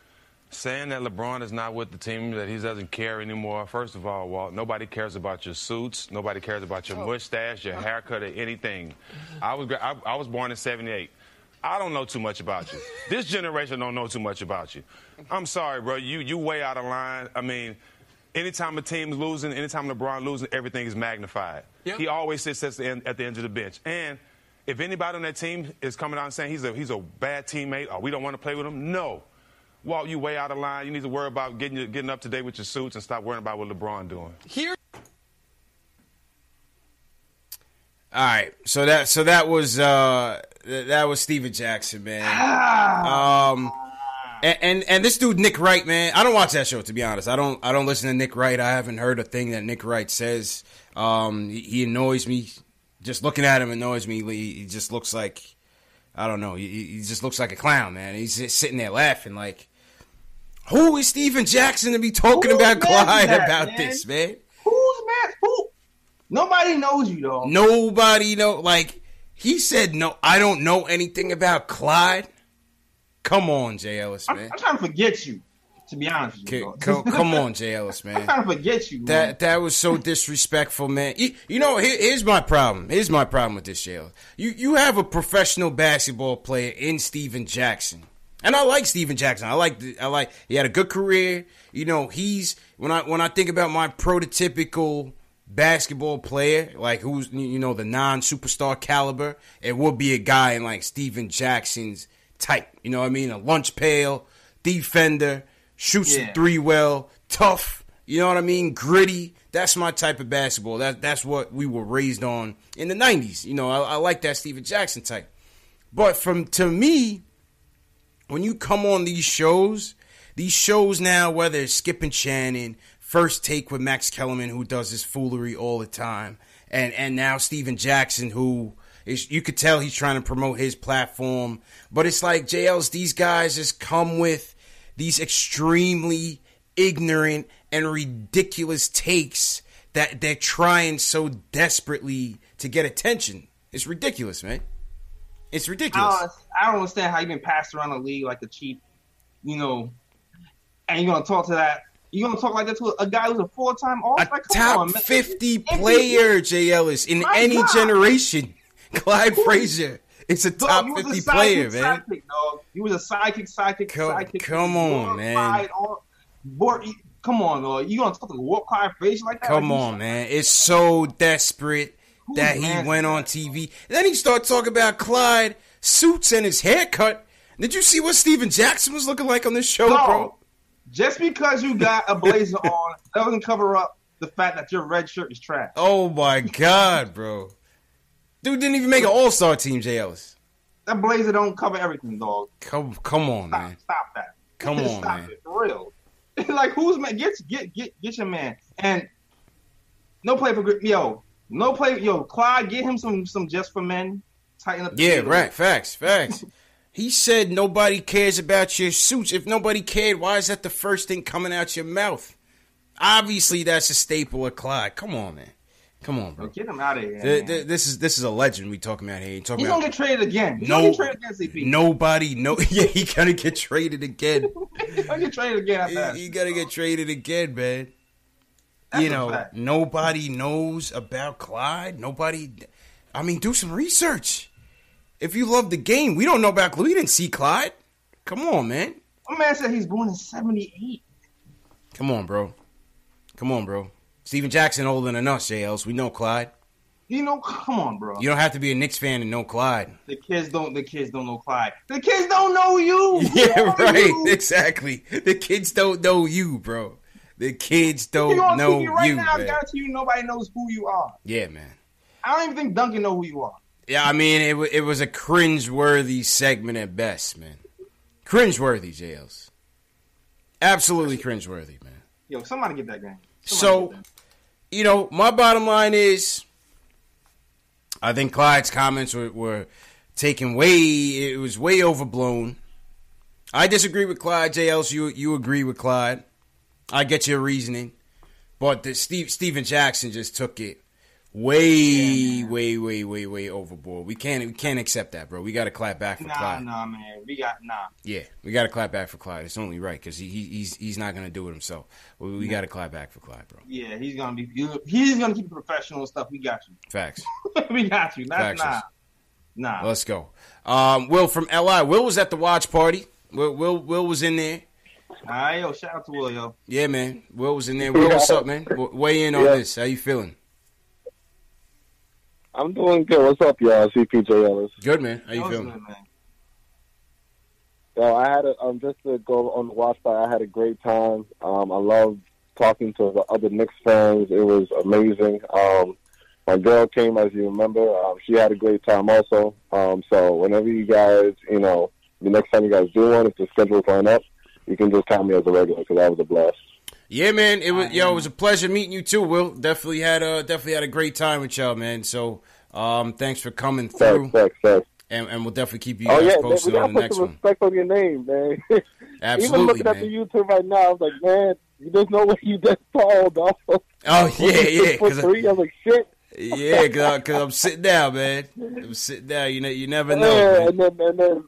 Speaker 9: Saying that LeBron is not with the team, that he doesn't care anymore. First of all, Walt, nobody cares about your suits. Nobody cares about your oh. mustache, your haircut, or anything. I was I, I was born in '78. I don't know too much about you. This generation don't know too much about you. I'm sorry, bro. You you way out of line. I mean, anytime a team's losing, anytime LeBron losing, everything is magnified. He always sits at the end at the end of the bench. And if anybody on that team is coming out and saying he's a he's a bad teammate or we don't want to play with him, no. Walt, you way out of line. You need to worry about getting your- getting up to date with your suits and stop worrying about what LeBron doing.
Speaker 10: Here,
Speaker 2: All right, so that so that was uh that was Stephen Jackson, man. Um, and, and and this dude Nick Wright, man. I don't watch that show to be honest. I don't I don't listen to Nick Wright. I haven't heard a thing that Nick Wright says. Um, he, he annoys me. Just looking at him annoys me. He, he just looks like I don't know. He, he just looks like a clown, man. He's just sitting there laughing like. Who is Stephen Jackson to be talking
Speaker 3: Who's
Speaker 2: about Clyde
Speaker 3: that,
Speaker 2: about
Speaker 3: man?
Speaker 2: this, man?
Speaker 3: Who's mad? Who? Nobody knows you though.
Speaker 2: Nobody know. Like he said, no, I don't know anything about Clyde. Come on, Jay Ellis,
Speaker 3: I'm,
Speaker 2: man.
Speaker 3: I'm trying to forget you. To be honest with you,
Speaker 2: C-
Speaker 3: dog.
Speaker 2: come on, Jay Ellis, man.
Speaker 3: I'm
Speaker 2: man.
Speaker 3: trying to forget you. man.
Speaker 2: That that was so disrespectful, man. You, you know, here, here's my problem. Here's my problem with this, Jay Ellis. You you have a professional basketball player in Stephen Jackson. And I like Stephen Jackson. I like the, I like he had a good career. You know, he's when I when I think about my prototypical basketball player, like who's you know the non superstar caliber, it would be a guy in like Stephen Jackson's type. You know what I mean? A lunch pail, defender, shoots
Speaker 3: Yeah.
Speaker 2: the three well, tough. You know what I mean? Gritty. That's my type of basketball. That that's what we were raised on in the '90s. You know, I, I like that Stephen Jackson type. But from to me, when you come on these shows, these shows now, whether it's Skip and Shannon, First Take with Max Kellerman, who does this foolery all the time, and and now Stephen Jackson, who is you could tell he's trying to promote his platform, but it's like JL's. These guys just come with these extremely ignorant and ridiculous takes that they're trying so desperately to get attention. It's ridiculous, man. It's ridiculous.
Speaker 3: don't, I don't understand how you've been passed around the league like a cheap, you know, and you're gonna talk to that. You're gonna talk like that to a guy who's a full time all star.
Speaker 2: top 50 player, Jay Ellis, in
Speaker 3: My
Speaker 2: any
Speaker 3: God.
Speaker 2: generation. Clyde Frazier He's a top
Speaker 3: was a
Speaker 2: 50
Speaker 3: sidekick,
Speaker 2: player, man.
Speaker 3: Sidekick, dog. He was a sidekick, sidekick,
Speaker 2: Come-
Speaker 3: sidekick.
Speaker 2: come on, man.
Speaker 3: On- come on, dog. You gonna talk to Walt Clyde Frazier like that?
Speaker 2: Come
Speaker 3: Like,
Speaker 2: on, man. It's so desperate that he
Speaker 3: man?
Speaker 2: went on TV. then he started talking about Clyde suits and his haircut. Did you see what Stephen Jackson was looking like on this show,
Speaker 3: Dog,
Speaker 2: bro?
Speaker 3: Just because you got a blazer on doesn't cover up the fact that your red shirt is trash.
Speaker 2: Oh my god, bro. Dude didn't even make an All Star team, Jay Ellis.
Speaker 3: That blazer don't cover everything, dog.
Speaker 2: Come, come on,
Speaker 3: Stop,
Speaker 2: man.
Speaker 3: stop that.
Speaker 2: Come on,
Speaker 3: stop
Speaker 2: man.
Speaker 3: it, for real. like who's man? Get get get get your man and no play for yo. No play yo. Clyde, get him some some just for men. Tighten up. the
Speaker 2: Yeah, right. Facts, facts. he said nobody cares about your suits. If nobody cared, why is that the first thing coming out your mouth? Obviously, that's a staple of Clyde. Come on, man. Come on, bro.
Speaker 3: Get him out of here.
Speaker 2: Th-
Speaker 3: man.
Speaker 2: th- this is this is a legend we talking about here. You talking
Speaker 3: He's
Speaker 2: about
Speaker 3: gonna get traded again. He's
Speaker 2: No-
Speaker 3: gonna traded again,
Speaker 2: nobody. No, yeah, he gonna get traded again.
Speaker 3: Gonna get traded again after that.
Speaker 2: he, he gotta get traded again, man.
Speaker 3: That's
Speaker 2: you know, nobody knows about Clyde. Nobody. I mean, do some research. If you love the game, we don't know about Clyde. We didn't see Clyde. Come on, man.
Speaker 3: My man said he's born in '78.
Speaker 2: Come on, bro. Come on, bro. Stephen Jackson older than us, JLs. We know Clyde.
Speaker 3: You know, come on, bro.
Speaker 2: You don't have to be a Knicks fan to know Clyde.
Speaker 3: The kids don't. The kids don't know Clyde. The kids don't know you.
Speaker 2: Yeah, right.
Speaker 3: you?
Speaker 2: Exactly. The kids don't know you, bro. The kids don't
Speaker 3: You
Speaker 2: know
Speaker 3: TV right
Speaker 2: you,
Speaker 3: now? I
Speaker 2: man.
Speaker 3: guarantee you, nobody knows who you are.
Speaker 2: Yeah, man.
Speaker 3: I don't even think Duncan know who you are.
Speaker 2: Yeah, I mean, it, it was a cringe-worthy segment at best, man. Cringe-worthy, JLs. Absolutely cringe-worthy, man.
Speaker 3: Yo, somebody get that game.
Speaker 2: So, you know, my bottom line is, I think Clyde's comments were, were taken way. It was way overblown. I disagree with Clyde. JLs, you you agree with Clyde. I get your reasoning, but the Steve Stephen Jackson just took it way, way, way, way, way overboard. We can't we can't accept that, bro. We got to clap back for
Speaker 3: Nah,
Speaker 2: Clyde.
Speaker 3: nah, man. We got nah.
Speaker 2: Yeah, we got to clap back for Clyde. It's only right because he, he he's he's not gonna do it himself. We, we got to clap back for Clyde, bro.
Speaker 3: Yeah, he's gonna be. Good. He's gonna keep it professional and stuff. We got you.
Speaker 2: Facts.
Speaker 3: we got you. That's
Speaker 2: Facts.
Speaker 3: nah, nah.
Speaker 2: Let's go. Um, Will from LI. Will was at the watch party. Will Will, Will was in there.
Speaker 3: All right, yo, shout out to Will, yo.
Speaker 2: Yeah, man. Will was in there. Will, what's up, man? W- Weigh in on
Speaker 10: Yeah.
Speaker 2: this. How you feeling?
Speaker 10: I'm doing good. What's up, y'all? CPJ Ellis.
Speaker 2: Good, man. How you
Speaker 3: Yo,
Speaker 2: feeling?
Speaker 3: man.
Speaker 10: So I had a, um just to go on the watch party. I had a great time. Um, I loved talking to the other Knicks fans. It was amazing. Um, my girl came, as you remember. Um, she had a great time also. Um, so whenever you guys, you know, the next time you guys do one, if the schedule's line up, you can just count me as a regular because that was a blast.
Speaker 2: Yeah, man. It was yo. It was a pleasure meeting you too. Will definitely had a definitely had a great time with y'all, man. So, um, thanks for coming through,
Speaker 10: Thanks, thanks, thanks.
Speaker 2: and, and we'll definitely keep you
Speaker 10: Oh
Speaker 2: guys
Speaker 10: yeah, man, we
Speaker 2: posted
Speaker 10: gotta
Speaker 2: on the
Speaker 10: put
Speaker 2: next
Speaker 10: some
Speaker 2: one.
Speaker 10: respect on your name, man. Absolutely, Even
Speaker 2: Absolutely,
Speaker 10: looking at the YouTube right now, I was like, man, there's no way you just tall, dog.
Speaker 2: Oh yeah, yeah.
Speaker 10: For
Speaker 2: 'cause I-
Speaker 10: three, I was like, shit.
Speaker 2: Yeah, cause, I, cause I'm sitting down, man. I'm sitting down. You know, you never know.
Speaker 10: yeah,
Speaker 2: man.
Speaker 10: and then and then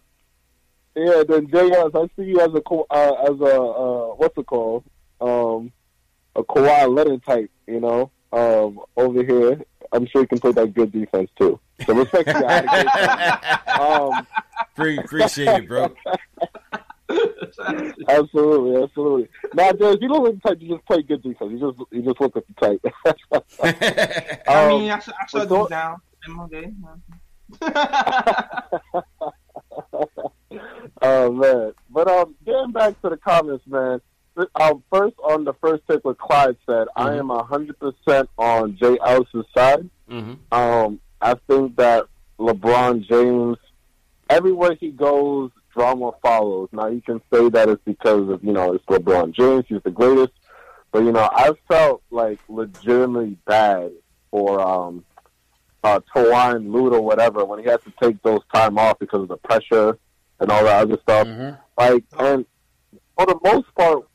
Speaker 10: yeah, then JS, I see you as a Ka- uh, as a uh, what's it called? Um, a Kawhi Leonard type, you know. Um, over here, I'm sure you can play that good defense too. So respect to you. I had a great time. Um,
Speaker 2: Pre- appreciate it, bro.
Speaker 10: absolutely, absolutely. Now, Jez, you don't look the type to just play good defense. You just you just look at the type.
Speaker 3: I
Speaker 10: Um,
Speaker 3: mean, I, shut- I shut
Speaker 10: but
Speaker 3: these down. Okay.
Speaker 10: oh man! But um, getting back to the comments, man. Um, first on the first take, what Clyde said, I am a hundred percent on Jay Ellis's side.
Speaker 2: Mhm.
Speaker 10: Um, I think that LeBron James, everywhere he goes, drama follows. Now you can say that it's because of you know it's LeBron James, he's the greatest, but you know I felt like legitimately bad for um, uh, Tawine Luda, whatever, when he had to take those time off because of the pressure and all that other stuff. Like, and for the most part,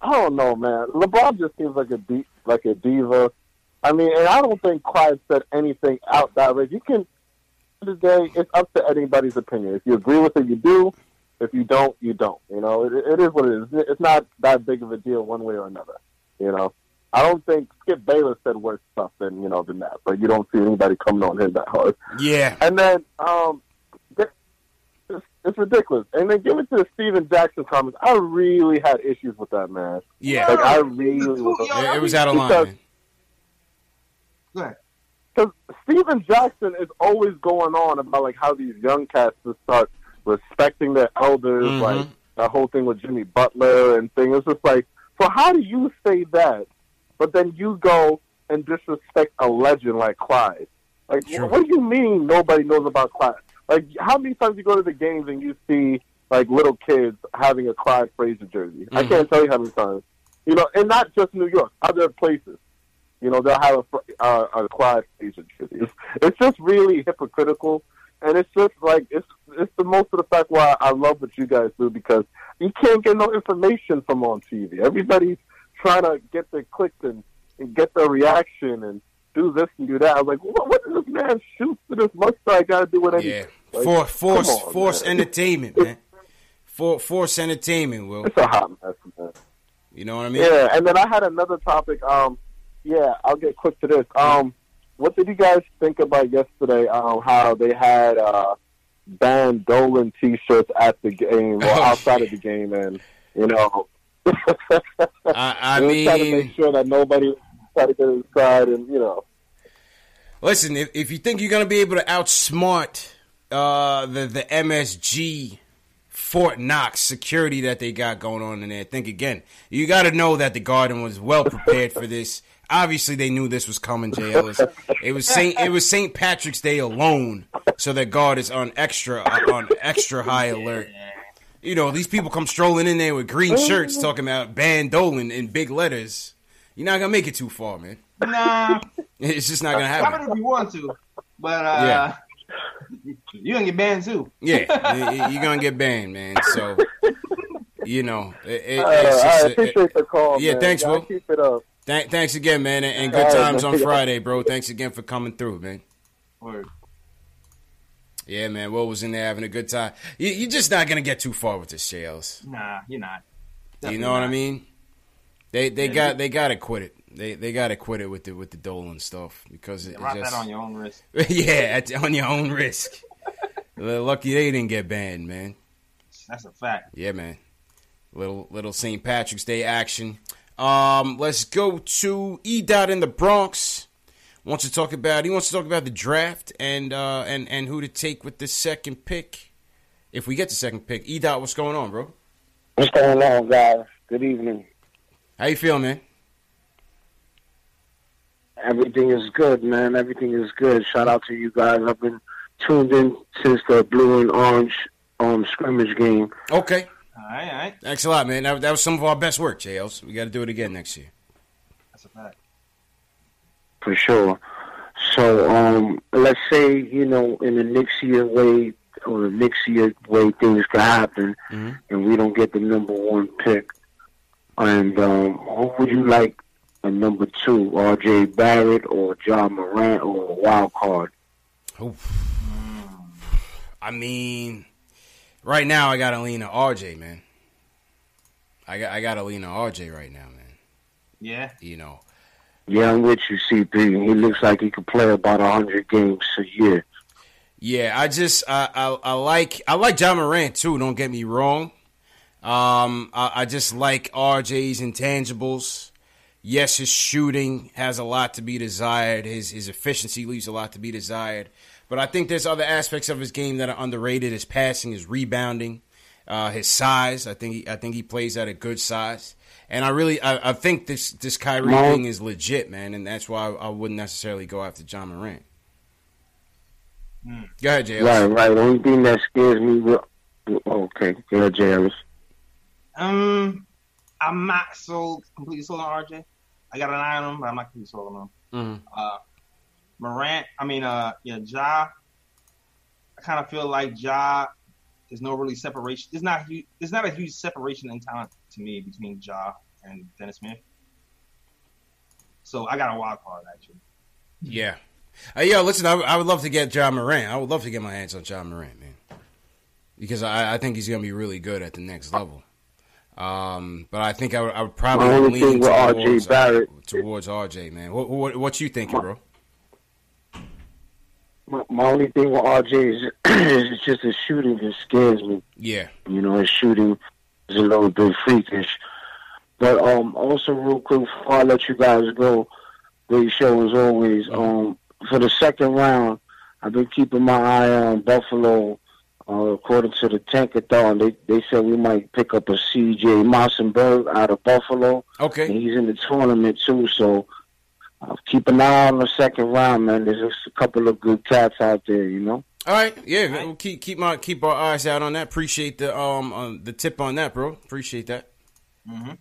Speaker 10: I don't know, man. LeBron just seems like a de- like a diva. I mean, and I don't think Clyde said anything out that way. You can, at the end of the day, it's up to anybody's opinion. If you agree with it, you do. If you don't, you don't. You know, it, it is what it is. It's not that big of a deal one way or another. You know. I don't think Skip Bayless said worse stuff than you know than that, but you don't see anybody coming on him that hard.
Speaker 2: Yeah.
Speaker 10: And then um, it's, it's ridiculous. And then give it to the Stephen Jackson comments. I really had issues with that man.
Speaker 2: Yeah.
Speaker 10: like I really was.
Speaker 2: It, it was out of line.
Speaker 10: Because-
Speaker 2: Man.
Speaker 3: Go
Speaker 10: because Stephen Jackson is always going on about like how these young cats to start respecting their elders,
Speaker 2: Mhm.
Speaker 10: like that whole thing with Jimmy Butler and thing. It's just like, so how do you say that, but then you go and disrespect a legend like Clyde? Like,
Speaker 2: True.
Speaker 10: what do you mean nobody knows about Clyde? Like, how many times you go to the games and you see like little kids having a Clyde Frazier jersey? I
Speaker 2: Mhm.
Speaker 10: can't tell you how many times. You know, and not just New York, other places. You know, they'll have a, uh, a Clyde Frazier jersey. It's, it's just really hypocritical, and it's just like it's it's the most of the fact why I love what you guys do because you can't get no information from on TV. Everybody's trying to get their clicks and, and get their reaction and do this and do that. I was like, what, what does this man shoot to this mustache I got to do with anything?
Speaker 2: Yeah.
Speaker 10: Like,
Speaker 2: For, force
Speaker 10: on,
Speaker 2: force
Speaker 10: man.
Speaker 2: entertainment, man. For, force entertainment, Will.
Speaker 10: It's a hot mess, man.
Speaker 2: You know what I mean?
Speaker 10: Yeah, and then I had another topic. Um, yeah, I'll get quick to this. Um, what did you guys think about yesterday? Um, how they had uh, banned Dolan T-shirts at the game or
Speaker 2: Oh,
Speaker 10: outside of the game, and you know,
Speaker 2: I, I
Speaker 10: were trying to make sure that nobody tried to get inside, and you know,
Speaker 2: listen, if, if you think you're going to be able to outsmart uh, the, the MSG Fort Knox security that they got going on in there, think again. You got to know that the Garden was well prepared for this. Obviously, they knew this was coming, Jay Ellis. It was Saint it was St. Patrick's Day alone, so that guard is on extra on extra high alert. You know, these people come strolling in there with green shirts, talking about Ban Dolan in big letters. You're not gonna make it too far, man.
Speaker 3: Nah,
Speaker 2: It's just not gonna happen.
Speaker 3: if you want to, but uh,
Speaker 2: Yeah.
Speaker 3: You're gonna get banned too.
Speaker 2: Yeah, you're gonna get banned, man. So, you know, it, it,
Speaker 10: Uh,
Speaker 2: just,
Speaker 10: I appreciate the call.
Speaker 2: yeah,
Speaker 10: man.
Speaker 2: thanks,
Speaker 10: Y'all
Speaker 2: Will.
Speaker 10: Keep it up.
Speaker 2: Thank, thanks again, man, and, and good
Speaker 10: All right,
Speaker 2: times
Speaker 10: man.
Speaker 2: on Friday, bro. Thanks again for coming through, man.
Speaker 3: Word.
Speaker 2: Yeah, man. Will was in there having a good time. You, you're just not gonna get too far with this, Shales.
Speaker 3: Nah, you're not.
Speaker 2: You
Speaker 3: Definitely
Speaker 2: know what I mean? They they
Speaker 3: Yeah,
Speaker 2: got
Speaker 3: you-
Speaker 2: they got to quit it. They they got to quit it with the with the Dolan stuff because it, it
Speaker 3: Rock
Speaker 2: just
Speaker 3: that on your own risk.
Speaker 2: yeah at, on your own risk. Lucky they didn't get banned, man.
Speaker 3: That's a fact.
Speaker 2: Yeah, man. Little little St. Patrick's Day action. Um, let's go to E Dot in the Bronx. Wants to talk about he wants to talk about the draft and uh and and who to take with the second pick. If we get the second pick, E Dot, what's going on, bro?
Speaker 11: What's going on, guys? Good evening.
Speaker 2: How you feel, man?
Speaker 11: Everything is good, man. Everything is good. Shout out to you guys. I've been tuned in since the blue and orange um scrimmage game.
Speaker 2: Okay.
Speaker 3: All right, all right.
Speaker 2: Thanks a lot, man. That, that was some of our best work, JLs. We got to do it again next year.
Speaker 3: That's a fact.
Speaker 11: for sure. So, um, let's say you know, in the next year way or the next year way things could happen,
Speaker 2: Mhm.
Speaker 11: and we don't get the number one pick. And um, who would you like a number two? R.J. Barrett or Ja Morant or a wild card?
Speaker 2: I mean, right now I got to lean to RJ, man. I got I got to lean to RJ right now, man.
Speaker 3: Yeah.
Speaker 2: You know,
Speaker 11: Yeah, I'm with you, CP. He looks like he could play about a hundred games a year.
Speaker 2: Yeah, I just I, I I like I like Ja Morant too. Don't get me wrong. Um, I, I just like RJ's intangibles. Yes, his shooting has a lot to be desired. His his efficiency leaves a lot to be desired. But I think there's other aspects of his game that are underrated. His passing, his rebounding, uh, his size. I think he, I think he plays at a good size. And I really I, I think this this Kyrie
Speaker 11: Mo-
Speaker 2: thing is legit, man. And that's why I, I wouldn't necessarily go after Ja Morant. Go ahead, JL.
Speaker 11: Right, right. The only thing that scares me. Okay, go ahead, Jairus.
Speaker 3: Um, I'm not so completely sold on RJ. I got an eye on him, but I'm not completely sold on him.
Speaker 2: Mhm.
Speaker 3: Uh, Morant, I mean, uh, yeah, Ja. I kind of feel like Ja. There's no really separation. There's not hu- there's not a huge separation in talent to me between Ja and Dennis Smith. So I got a wild card actually.
Speaker 2: Yeah. Uh, yo, listen, I, I would love to get Ja Morant. I would love to get my hands on Ja Morant, man. Because I, I think he's going to be really good at the next level. Um, but I think I would, I would probably
Speaker 11: My
Speaker 2: lean towards,
Speaker 11: RJ Barrett-
Speaker 2: uh, towards RJ, man. What, what what you thinking, bro?
Speaker 11: My, my only thing with RJ is, is just his shooting just scares me.
Speaker 2: Yeah.
Speaker 11: You know, his shooting is a little bit freakish. But um, also real quick before I let you guys go, great show as always. Um, for the second round, I've been keeping my eye on Buffalo. Uh, according to the Tankathon, they they said we might pick up a C.J. Massinburg out of Buffalo.
Speaker 2: Okay.
Speaker 11: And he's in the tournament too, so uh, keep an eye on the second round, man. There's just a couple of good cats out there, you know.
Speaker 2: All right, yeah, we'll keep keep my keep our eyes out on that. Appreciate the um uh, the tip on that, bro. Appreciate that.
Speaker 3: Mm-hmm.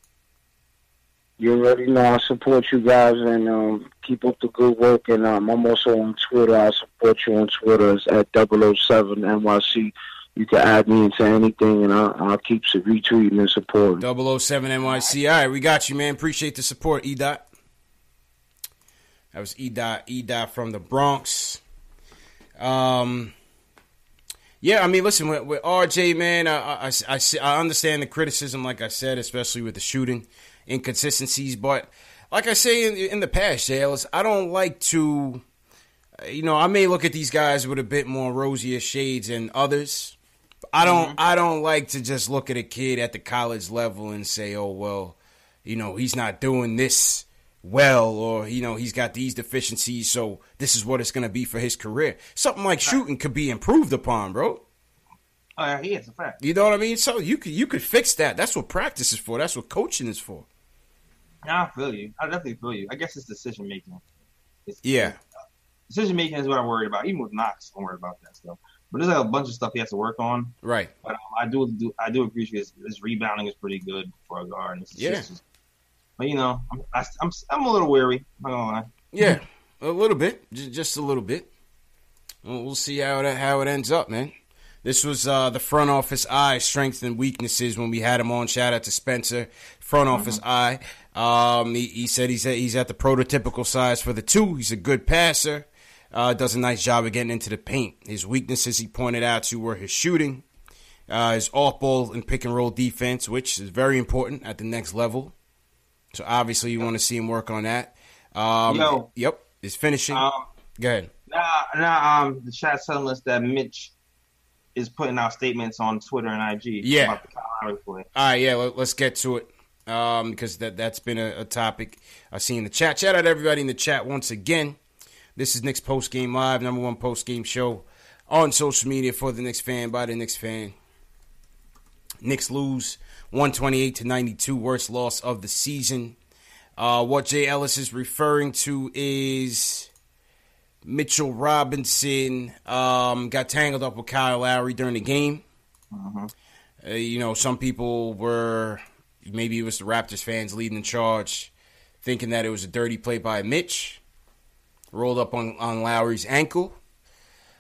Speaker 11: You already know I support you guys and um, keep up the good work. And um, I'm also on Twitter. I support you on Twitter it's at 007 NYC. You can add me into anything, and I'll, I'll keep retweeting and supporting.
Speaker 2: 007 NYC. All right, we got you, man. Appreciate the support, E Dot. That was E Dot E Dot from the Bronx. Um, yeah, I mean, listen with, with RJ, man, I, I, I, I understand the criticism, like I said, especially with the shooting inconsistencies. But like I say in, in the past, Jales, I don't like to, uh, you know, I may look at these guys with a bit more rosier shades than others. I don't, mm-hmm. I don't like to just look at a kid at the college level and say, oh well, you know, he's not doing this well, or you know, he's got these deficiencies, so this is what it's going to be for his career. Something like shooting could be improved upon, bro.
Speaker 3: Oh yeah, he is a fact.
Speaker 2: You know what I mean? So you could you could fix that. That's what practice is for. That's what coaching is for.
Speaker 3: I feel you. I definitely feel you. I guess it's decision making.
Speaker 2: Yeah.
Speaker 3: Decision making is what I'm worried about. Even with Knox, I'm worried about that stuff. But there's like a bunch of stuff he has to work on.
Speaker 2: Right.
Speaker 3: But um, I do, do I do appreciate. His, his rebounding is pretty good for a guard. And
Speaker 2: Yeah.
Speaker 3: just- but you know, I'm, I, I'm I'm a little weary. I'm not gonna lie.
Speaker 2: Yeah, a little bit, just a little bit. We'll we'll see how it how it ends up, man. This was uh, the front office eye strengths and weaknesses when we had him on. Shout out to Spencer, front office eye. Um, he, he said he's at, he's at the prototypical size for the two. He's a good passer. Uh, does a nice job of getting into the paint. His weaknesses he pointed out to were his shooting, uh, his off ball and pick and roll defense, which is very important at the next level. So obviously you want to see him work on that. Um,
Speaker 3: Yo.
Speaker 2: Yep, his finishing.
Speaker 3: Um,
Speaker 2: Go ahead.
Speaker 3: Now, now, um, the chat's telling us that Mitch is putting out statements on Twitter and IG
Speaker 2: Yeah.
Speaker 3: about the Kyle Lowry play.
Speaker 2: All right, yeah, let, us get to it um, because that that's been a, a topic I see in the chat. Shout out to everybody in the chat once again. This is Knicks Post Game Live, number one post game show on social media for the Knicks fan by the Knicks fan. Knicks lose 128 to 92, worst loss of the season. Uh, what Jay Ellis is referring to is Mitchell Robinson um, got tangled up with Kyle Lowry during the game. Uh, you know, some people were maybe it was the Raptors fans leading the charge, thinking that it was a dirty play by Mitch. Rolled up on, on Lowry's ankle.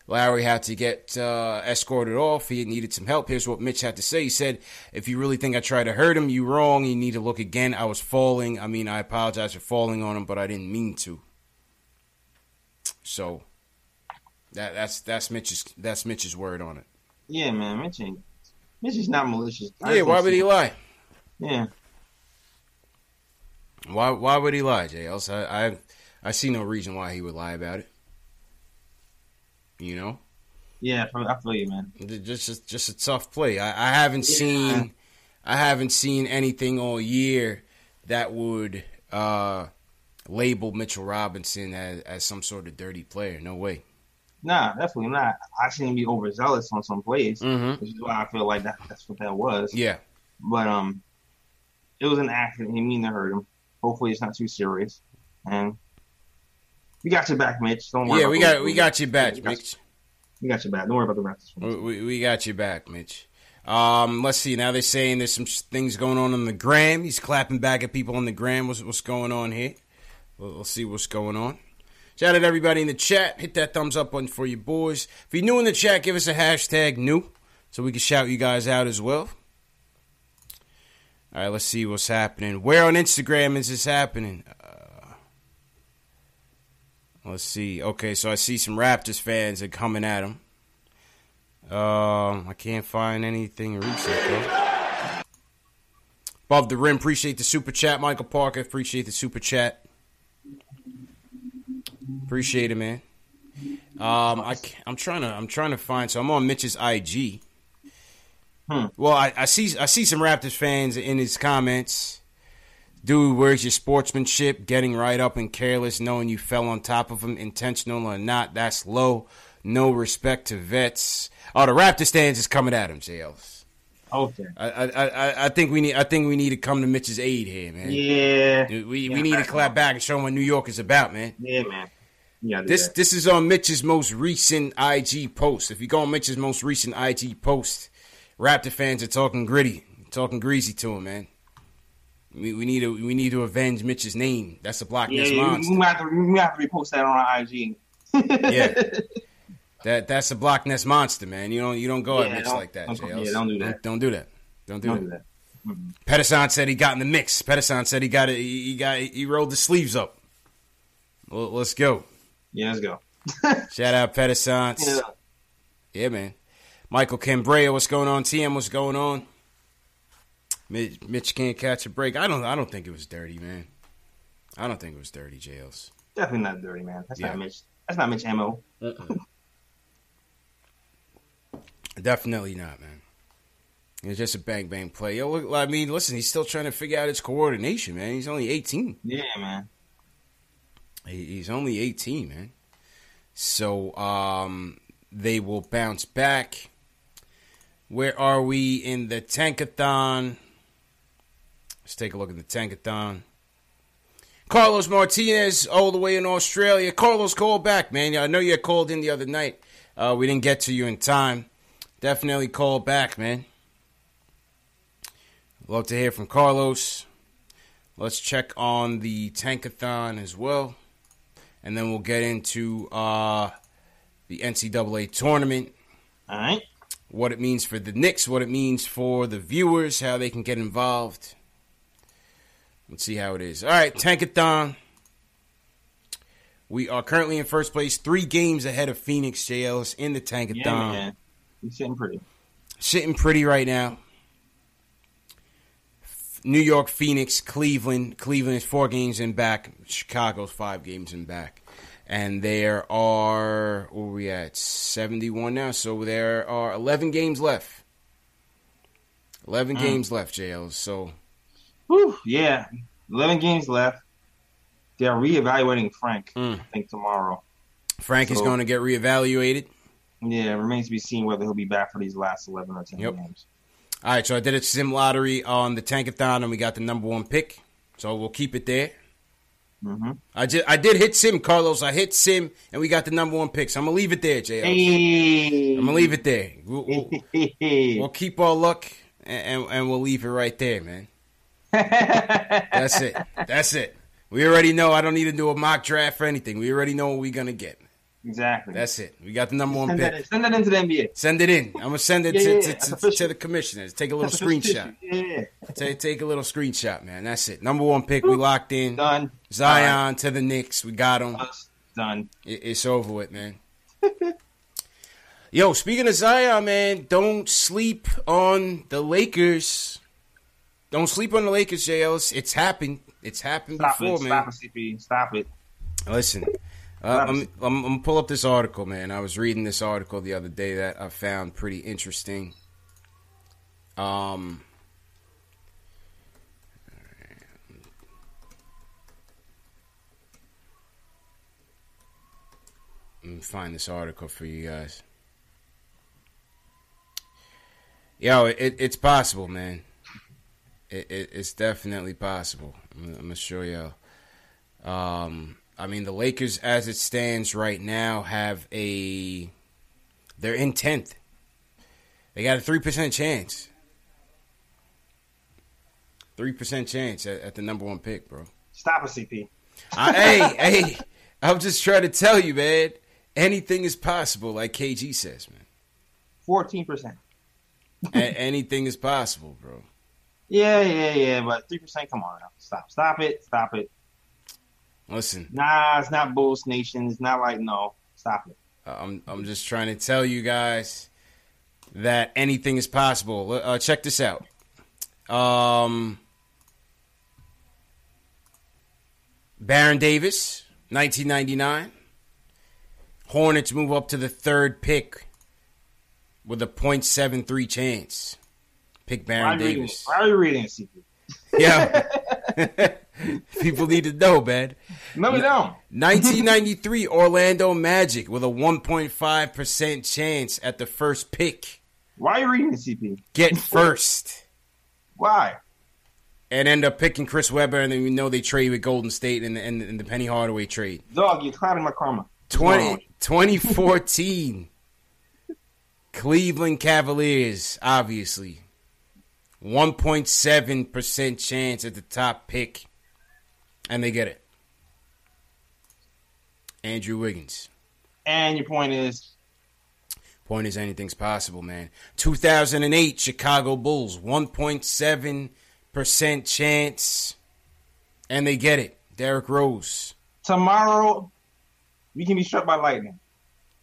Speaker 2: Lowry had to get uh, escorted off. He needed some help. Here's what Mitch had to say. He said, If you really think I tried to hurt him, you wrong. You need to look again. I was falling. I mean, I apologize for falling on him, but I didn't mean to. So that that's that's Mitch's that's Mitch's word on it.
Speaker 3: Yeah, man, Mitch ain't. Mitch is not malicious. I
Speaker 2: Yeah, why would he lie?
Speaker 3: Yeah,
Speaker 2: Why why would he lie, Jay? Else I, I I see no reason why he would lie about it. You know,
Speaker 3: yeah, I feel you, man.
Speaker 2: just just, just a tough play. I, I haven't
Speaker 3: Yeah.
Speaker 2: seen I haven't seen anything all year that would uh, label Mitchell Robinson as, as some sort of dirty player. No way.
Speaker 3: Nah, definitely not. I shouldn't be overzealous on some plays,
Speaker 2: Mhm.
Speaker 3: which is why I feel like that that's what that was.
Speaker 2: Yeah.
Speaker 3: But um, it was an accident. He mean to hurt him. Hopefully, it's not too serious. And we got your back, Mitch. Don't worry.
Speaker 2: Yeah,
Speaker 3: about
Speaker 2: we got we got your back,
Speaker 3: we got-
Speaker 2: Mitch.
Speaker 3: We got your back. Don't worry about the Raptors.
Speaker 2: We, we, got your back, Mitch. Um, let's see. Now they're saying there's some sh- things going on on the gram. He's clapping back at people on the gram. What's, what's going on here? We'll, we'll see what's going on. Shout out everybody in the chat. Hit that thumbs up button for you boys. If you're new in the chat, give us a hashtag new so we can shout you guys out as well. All right, let's see what's happening. Where on Instagram is this happening? Uh, let's see. Okay, so I see some Raptors fans are coming at him. Um, I can't find anything recent though. Above the rim, appreciate the super chat. Michael Parker, appreciate the super chat. Appreciate it, man. Um, I I'm trying to I'm trying to find. So I'm on Mitch's IG.
Speaker 3: Hmm.
Speaker 2: Well, I, I see I see some Raptors fans in his comments. Dude, where's your sportsmanship? Getting right up and careless, knowing you fell on top of him, intentional or not. That's low. No respect to vets. Oh, the Raptor stands is coming at him, JLs.
Speaker 3: Okay.
Speaker 2: I, I I I think we need I think we need to come to Mitch's aid here, man.
Speaker 3: Yeah.
Speaker 2: We we
Speaker 3: Yeah,
Speaker 2: need to clap back and show him what New York is about, man.
Speaker 3: Yeah, man. Yeah.
Speaker 2: This this is on Mitch's most recent IG post. If you go on Mitch's most recent IG post, Raptor fans are talking gritty, talking greasy to him, man. We, we need to we need to avenge Mitch's name. That's a Block
Speaker 3: yeah,
Speaker 2: Ness
Speaker 3: yeah, we,
Speaker 2: monster.
Speaker 3: we might have to we have to repost that on our IG.
Speaker 2: yeah. That that's a Block Ness monster, man. You don't you don't go
Speaker 3: Yeah,
Speaker 2: at Mitch like that,
Speaker 3: don't- yeah, don't do that.
Speaker 2: Don't, do that. Don't do
Speaker 3: Don't
Speaker 2: that.
Speaker 3: do that.
Speaker 2: Pedersen said he got in the mix. Pedersen said he got it. He he got he rolled the sleeves up. Well, let's go.
Speaker 3: Yeah, let's go.
Speaker 2: Shout out Pedersen.
Speaker 3: Yeah.
Speaker 2: Yeah, man. Michael Cambrea, what's going on? TM, what's going on? Mitch, Mitch can't catch a break. I don't. I don't think it was dirty, man. I don't think it was dirty, jails.
Speaker 3: Definitely not dirty, man. That's
Speaker 2: Yeah.
Speaker 3: not Mitch. That's not Mitch Mo.
Speaker 2: Definitely not, man. It's just a bang bang play. Yo, I mean, listen, he's still trying to figure out his coordination, man. He's only eighteen.
Speaker 3: Yeah, man.
Speaker 2: He- He's only 18, man. So um, they will bounce back. Where are we in the tankathon? Let's take a look at the tankathon. Carlos Martinez, all the way in Australia. Carlos, call back, man. I know you called in the other night. Uh, we didn't get to you in time. Definitely call back, man. Love to hear from Carlos. Let's check on the tankathon as well. And then we'll get into uh, the NCAA tournament.
Speaker 3: All right.
Speaker 2: What it means for the Knicks, what it means for the viewers, how they can get involved. Let's see how it is. All right, Tankathon. We are currently in first place, three games ahead of Phoenix JLs in the Tankathon.
Speaker 3: Yeah, man. He's sitting pretty.
Speaker 2: Sitting pretty right now. New York, Phoenix, Cleveland. Cleveland is four games in back. Chicago's five games in back. And there are, where are we at? 71 now. So there are 11 games left. 11
Speaker 3: Mm.
Speaker 2: games left, JL. So,
Speaker 3: Whew, yeah. 11 games left. They're reevaluating Frank,
Speaker 2: Mm.
Speaker 3: I think, tomorrow.
Speaker 2: Frank is going to get reevaluated.
Speaker 3: Yeah, it remains to be seen whether he'll be back for these last 11 or 10
Speaker 2: Yep.
Speaker 3: games.
Speaker 2: All right, so I did a sim lottery on the Tankathon, and we got the number one pick. So we'll keep it there.
Speaker 3: Mm-hmm.
Speaker 2: I did, I did hit sim, Carlos. I hit sim, and we got the number one pick. So I'm gonna leave it there, JL.
Speaker 3: Hey.
Speaker 2: I'm gonna leave it there. We'll, we'll, we'll keep our luck, and, and and we'll leave it right there, man. That's it. That's it. We already know. I don't need to do a mock draft for anything. We already know what we're gonna get.
Speaker 3: Exactly.
Speaker 2: That's it. We got the number one
Speaker 3: send,
Speaker 2: pick.
Speaker 3: that, send that into the NBA.
Speaker 2: Send it in. I'm gonna send it
Speaker 3: Yeah,
Speaker 2: to,
Speaker 3: yeah,
Speaker 2: to,
Speaker 3: yeah.
Speaker 2: To, to the commissioners. Take a little
Speaker 3: That's
Speaker 2: screenshot.
Speaker 3: Yeah.
Speaker 2: Take, take a little screenshot, man. That's it. Number one pick. We locked in.
Speaker 3: Done.
Speaker 2: Zion to the Knicks. We got him.
Speaker 3: Done.
Speaker 2: It, it's over with, man. Yo, speaking of Zion, man, don't sleep on the Lakers. Don't sleep on the Lakers, JLs. It's happened. It's happened
Speaker 3: Stop
Speaker 2: before,
Speaker 3: it.
Speaker 2: man.
Speaker 3: Stop it, CP. Stop it.
Speaker 2: Listen, uh, I'm, I'm, I'm gonna pull up this article, man. I was reading this article the other day that I found pretty interesting. Um, let me find this article for you guys. Yo, it, it's possible, man. It, it, it's definitely possible. I'm, I'm gonna show y'all. Um, I mean, the Lakers, as it stands right now, have a. They're in tenth. They got a three percent chance. Three percent chance at, at the number one pick, bro.
Speaker 3: Stop it, CP.
Speaker 2: I, hey, hey, I'm just trying to tell you, man. Anything is possible, like KG says, man.
Speaker 3: 14%.
Speaker 2: A- anything is possible, bro.
Speaker 3: Yeah, yeah, yeah, but 3%, come on now. Stop. Stop it. Stop it.
Speaker 2: Listen.
Speaker 3: Nah, it's not Bulls Nation. It's not like no. Stop it.
Speaker 2: Uh, I'm I'm just trying to tell you guys that anything is possible. Uh, check this out. Um, Baron Davis, 1999. Hornets move up to the third pick with a .73 chance. Pick Baron Davis.
Speaker 3: Reading? Why are you reading?
Speaker 2: yeah. People need to know, man.
Speaker 3: No, we don't.
Speaker 2: 1993 Orlando Magic with a 1.5% chance at the first pick.
Speaker 3: Why are you reading the CP?
Speaker 2: Get first.
Speaker 3: Why?
Speaker 2: And end up picking Chris Webber, and then we know they trade with Golden State in the, in the, in the Penny Hardaway trade.
Speaker 3: Dog, you're clouding my karma.
Speaker 2: 20, 2014 Cleveland Cavaliers, obviously. 1.7% chance at the top pick. And they get it. Andrew Wiggins.
Speaker 3: And your point is
Speaker 2: Point is anything's possible, man. 2008 Chicago Bulls, 1.7% chance. And they get it. Derrick Rose.
Speaker 3: tomorrow we can be struck by lightning.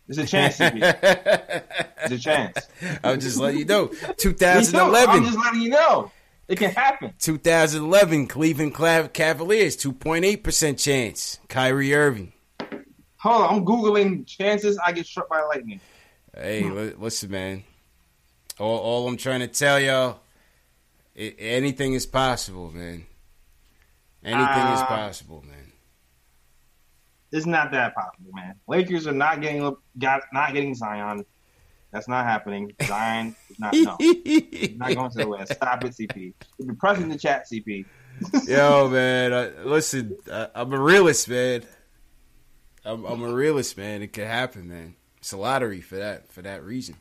Speaker 3: There's a chance. There's a chance.
Speaker 2: I'm just letting you know. 2011.
Speaker 3: I'm just letting you know. It can happen.
Speaker 2: 2011 Cleveland Cavaliers, 2.8% chance. Kyrie Irving.
Speaker 3: Hold on, I'm googling chances I get struck by lightning.
Speaker 2: Hey, li- listen, man. All, all I'm trying to tell y'all, i anything is possible, man. Anything is
Speaker 3: Uh,
Speaker 2: possible, man.
Speaker 3: It's not that possible, man. Lakers are not getting got not getting Zion. That's not happening. Zion is not no. He's not going to the West. Stop it, CP. You've been pressing the chat, CP.
Speaker 2: Yo, man. I, listen, I, I'm a realist, man. I'm, I'm a realist, man. It could happen, man. It's a lottery for that for that reason.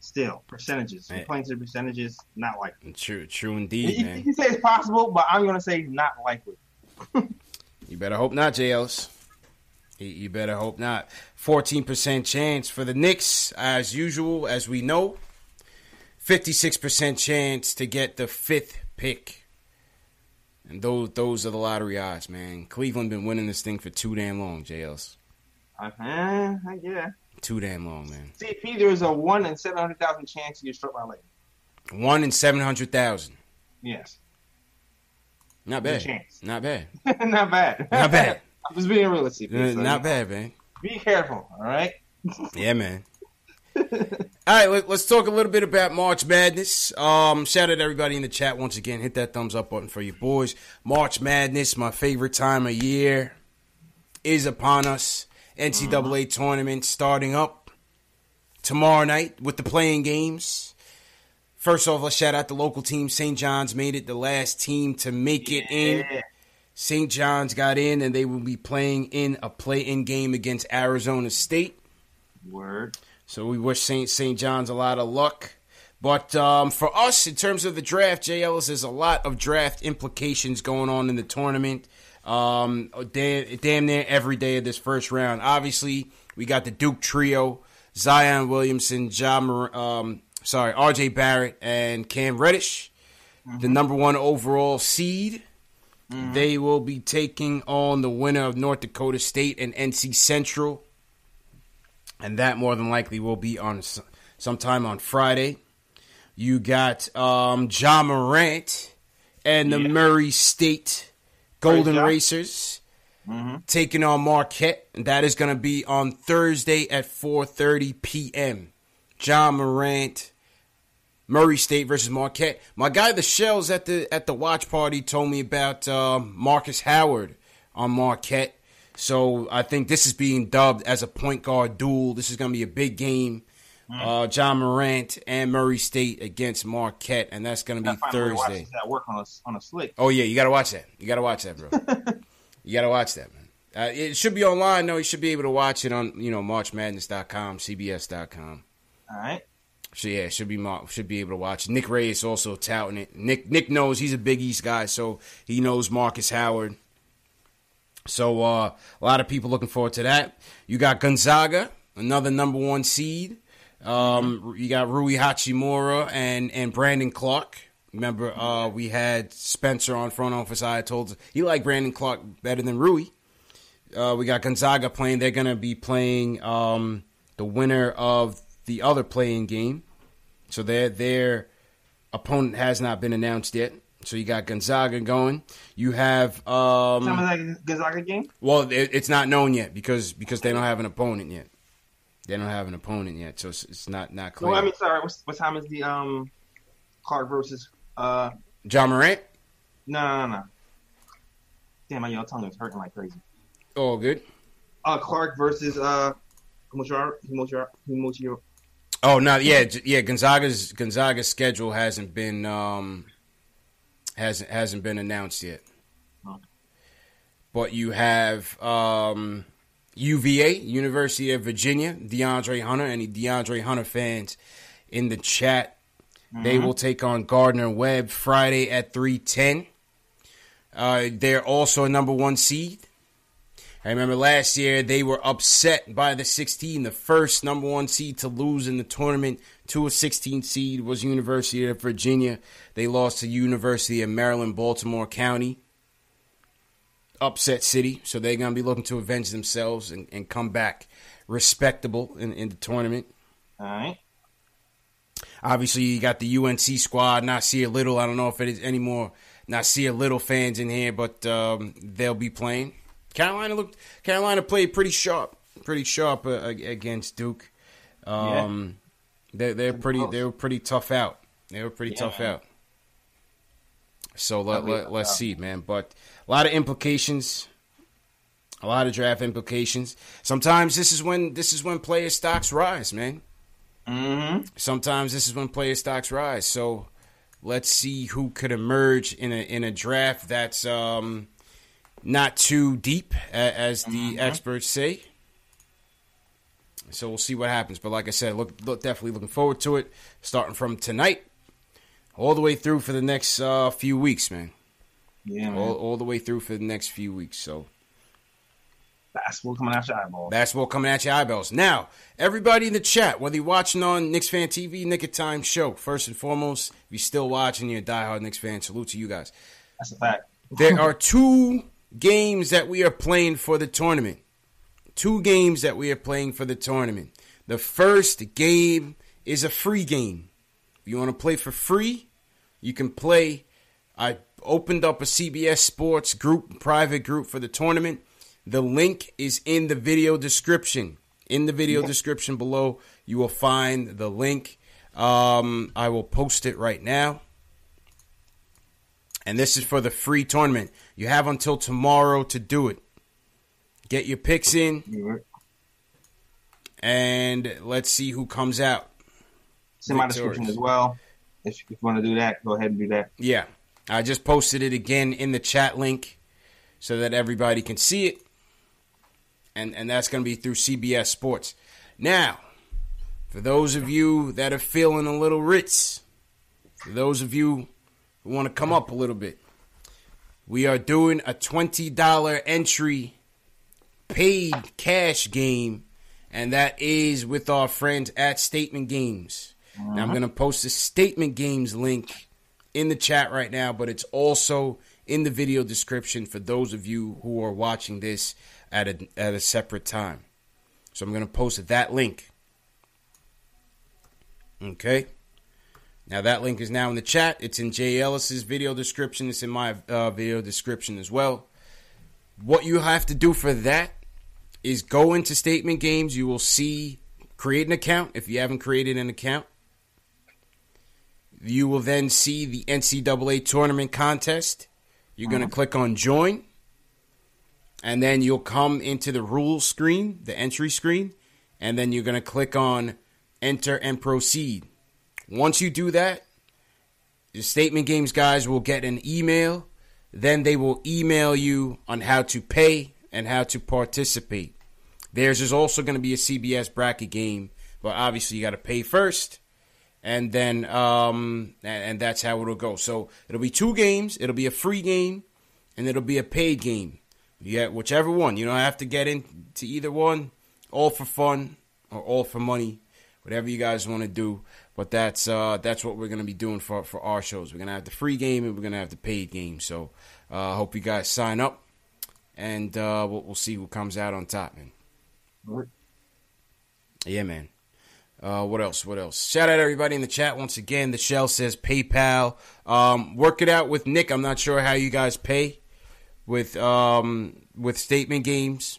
Speaker 3: Still, percentages.
Speaker 2: Man.
Speaker 3: To the percentages, not likely.
Speaker 2: True, true indeed,
Speaker 3: you
Speaker 2: man.
Speaker 3: can say it's possible, but I'm going to say not likely.
Speaker 2: You better hope not, JLs. You- You better hope not. 14% chance for the Knicks, as usual, as we know. 56% chance to get the fifth pick. And those those are the lottery odds, man. Cleveland been winning this thing for too damn long, JLs.
Speaker 3: Uh, eh, yeah.
Speaker 2: Too damn long, man.
Speaker 3: CP, there's a 1 in 700,000 chance you get struck by lightning.
Speaker 2: One in 700,000.
Speaker 3: Yes.
Speaker 2: Not
Speaker 3: There's a
Speaker 2: bad.
Speaker 3: chance.
Speaker 2: Not bad.
Speaker 3: not bad.
Speaker 2: Not bad.
Speaker 3: I'm just being realistic.
Speaker 2: Uh,
Speaker 3: so
Speaker 2: Not bad, man.
Speaker 3: Be careful, all right?
Speaker 2: Yeah, man. All right, let, us talk a little bit about March Madness. Um, shout out to everybody in the chat once again. Hit that thumbs up button for you boys. March Madness, my favorite time of year, is upon us. NCAA tournament starting up tomorrow night with the play-in games. First off, let's shout out the local team. St. John's made it the last team to make it in. St. John's got in, and they will be playing in a play-in game against Arizona State.
Speaker 3: Word.
Speaker 2: So we wish St. St. John's a lot of luck. But um, for us, in terms of the draft, Jay Ellis, there's a lot of draft implications going on in the tournament. Um, damn, damn near every day of this first round. Obviously, we got the Duke trio: Zion Williamson, John, um, sorry, R.J. Barrett, and Cam Reddish, the number one overall seed. They will be taking on the winner of North Dakota State and NC Central and that more than likely will be on s- sometime on Friday. You got um, Ja Morant and the Murray State Golden
Speaker 3: Ja.
Speaker 2: Racers taking on Marquette, and that is going to be on Thursday at 4:30 p.m. Ja Morant, Murray State versus Marquette. My guy, the Shells at the at the watch party, told me about um, Marcus Howard on Marquette. So I think this is being dubbed as a point guard duel. This is going to be a big game. Uh, Ja Morant and Murray State against Marquette, and that's going to be
Speaker 3: Gotta find a way to watch
Speaker 2: Thursday.
Speaker 3: That work on a on a slick.
Speaker 2: Oh yeah, you got to watch that. You got to watch that, bro. you got to watch that, man. Uh, it should be online. though. you should be able to watch it on you know MarchMadness.com, CBS.com.
Speaker 3: All right.
Speaker 2: So yeah, should be should be able to watch. Nick Ray is also touting it. Nick Nick knows he's a Big East guy, so he knows Marcus Howard. So uh, a lot of people looking forward to that. You got Gonzaga, another number one seed. Um, you got Rui Hachimura and and Brandon Clarke. Remember, uh, we had Spencer on front office. I told he liked Brandon Clarke better than Rui. Uh, we got Gonzaga playing. They're going to be playing um, the winner of the other play-in game. So their their opponent has not been announced yet. So you got Gonzaga going. You have um.
Speaker 3: Time is that Gonzaga game?
Speaker 2: Well, it, it's not known yet because because they don't have an opponent yet. They don't have an opponent yet, so it's, it's not not clear.
Speaker 3: No, I mean, sorry. What's, what time is the um Clarke versus uh
Speaker 2: Ja Morant.
Speaker 3: No, no, no. Damn, my young tongue is hurting like crazy.
Speaker 2: Oh, good.
Speaker 3: Uh, Clarke versus uh.
Speaker 2: Oh no, yeah, yeah. Gonzaga's Gonzaga's schedule hasn't been um hasn't hasn't been announced yet. But you have um UVA, University of Virginia, DeAndre Hunter. Any DeAndre Hunter fans in the chat? They
Speaker 12: Mhm.
Speaker 2: will take on Gardner Webb Friday at three ten. Uh, they're also a number one seed. I remember last year they were upset by the 16. The first number one seed to lose in the tournament to a 16 seed was University of Virginia. They lost to University of Maryland, Baltimore County. Upset city, so they're going to be looking to avenge themselves and, and come back respectable in, in the tournament.
Speaker 3: All right.
Speaker 2: Obviously, you got the UNC squad, Nassir Little. I don't know if it is any more Nassir Little fans in here, but um, they'll be playing. Carolina looked. Carolina played pretty sharp, pretty sharp uh, against Duke. Um, They're they're pretty. They were pretty tough out. They were pretty
Speaker 3: Yeah,
Speaker 2: tough
Speaker 3: man.
Speaker 2: out. So let, let let's see, man. But a lot of implications. A lot of draft implications. Sometimes this is when this is when player stocks rise, man.
Speaker 3: Mm-hmm.
Speaker 2: Sometimes this is when player stocks rise. So let's see who could emerge in a in a draft that's um, not too deep, as the experts say. So we'll see what happens. But like I said, look, look definitely looking forward to it. Starting from tonight, all the way through for the next uh, few weeks, man.
Speaker 3: Yeah, man.
Speaker 2: All, all the way through for the next few weeks. So
Speaker 3: Basketball coming out your eyeballs.
Speaker 2: Basketball coming at your eyeballs. Now, everybody in the chat, whether you're watching on Knicks Fan TV, Knick of Time Show, first and foremost, if you're still watching, you're a diehard Knicks fan, salute to you guys.
Speaker 3: That's a fact.
Speaker 2: There are two games that we are playing for the tournament. Two games that we are playing for the tournament. The first game is a free game. If you want to play for free, you can play. I opened up a CBS Sports group, private group for the tournament. The link is in the video description. In the video description below, you will find the link. Um, I will post it right now. And this is for the free tournament. You have until tomorrow to do it. Get your picks in. And let's see who comes out.
Speaker 3: It's in my description as well. If, if you want to do that, go ahead and do that.
Speaker 2: Yeah. I just posted it again in the chat link so that everybody can see it. And and that's going to be through CBS Sports. Now, for those of you that are feeling a little ritz, for those of you who want to come up a little bit, we are doing a $20 entry paid cash game, and that is with our friends at Statement Games. Now, I'm going to post the Statement Games link in the chat right now, but it's also in the video description for those of you who are watching this at a, at a separate time. So I'm going to post that link. Okay. Now that link is now in the chat. It's in Jay Ellis's video description. It's in my uh, video description as well. What you have to do for that is go into Statement Games. You will see create an account if you haven't created an account. You will then see the NCAA tournament contest. You're going to uh-huh. click on join. And then you'll come into the rules screen, the entry screen. And then you're going to click on enter and proceed. Once you do that, the statement games guys will get an email. Then they will email you on how to pay and how to participate. Theirs is also going to be a CBS bracket game, but obviously you got to pay first, and then um, and, and that's how it'll go. So it'll be two games. It'll be a free game, and it'll be a paid game. Get whichever one. You don't have to get into either one. All for fun or all for money, whatever you guys want to do. But that's uh, that's what we're gonna be doing for for our shows. We're gonna have the free game and we're gonna have the paid game. So I uh, hope you guys sign up, and uh, we'll, we'll see who comes out on top, man. Yeah, man. Uh, what else? What else? Shout out everybody in the chat once again. The shell says PayPal. Um, work it out with Nick. I'm not sure how you guys pay with um, with statement games,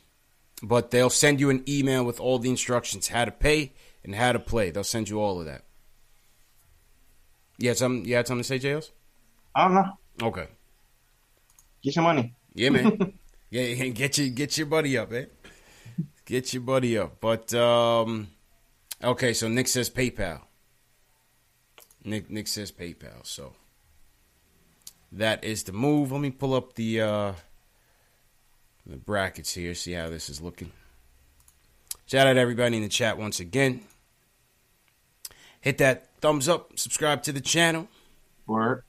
Speaker 2: but they'll send you an email with all the instructions how to pay and how to play. They'll send you all of that. Yeah, something? You had something to say, JLs?
Speaker 3: I don't know.
Speaker 2: Okay.
Speaker 3: Get your money.
Speaker 2: Yeah, man. yeah, get your get your buddy up, man. Get your buddy up. But um, okay, so Nick says PayPal. Nick Nick says PayPal. So that is the move. Let me pull up the uh, the brackets here. See how this is looking. Shout out everybody in the chat once again. Hit that thumbs up. Subscribe to the channel.
Speaker 3: Word.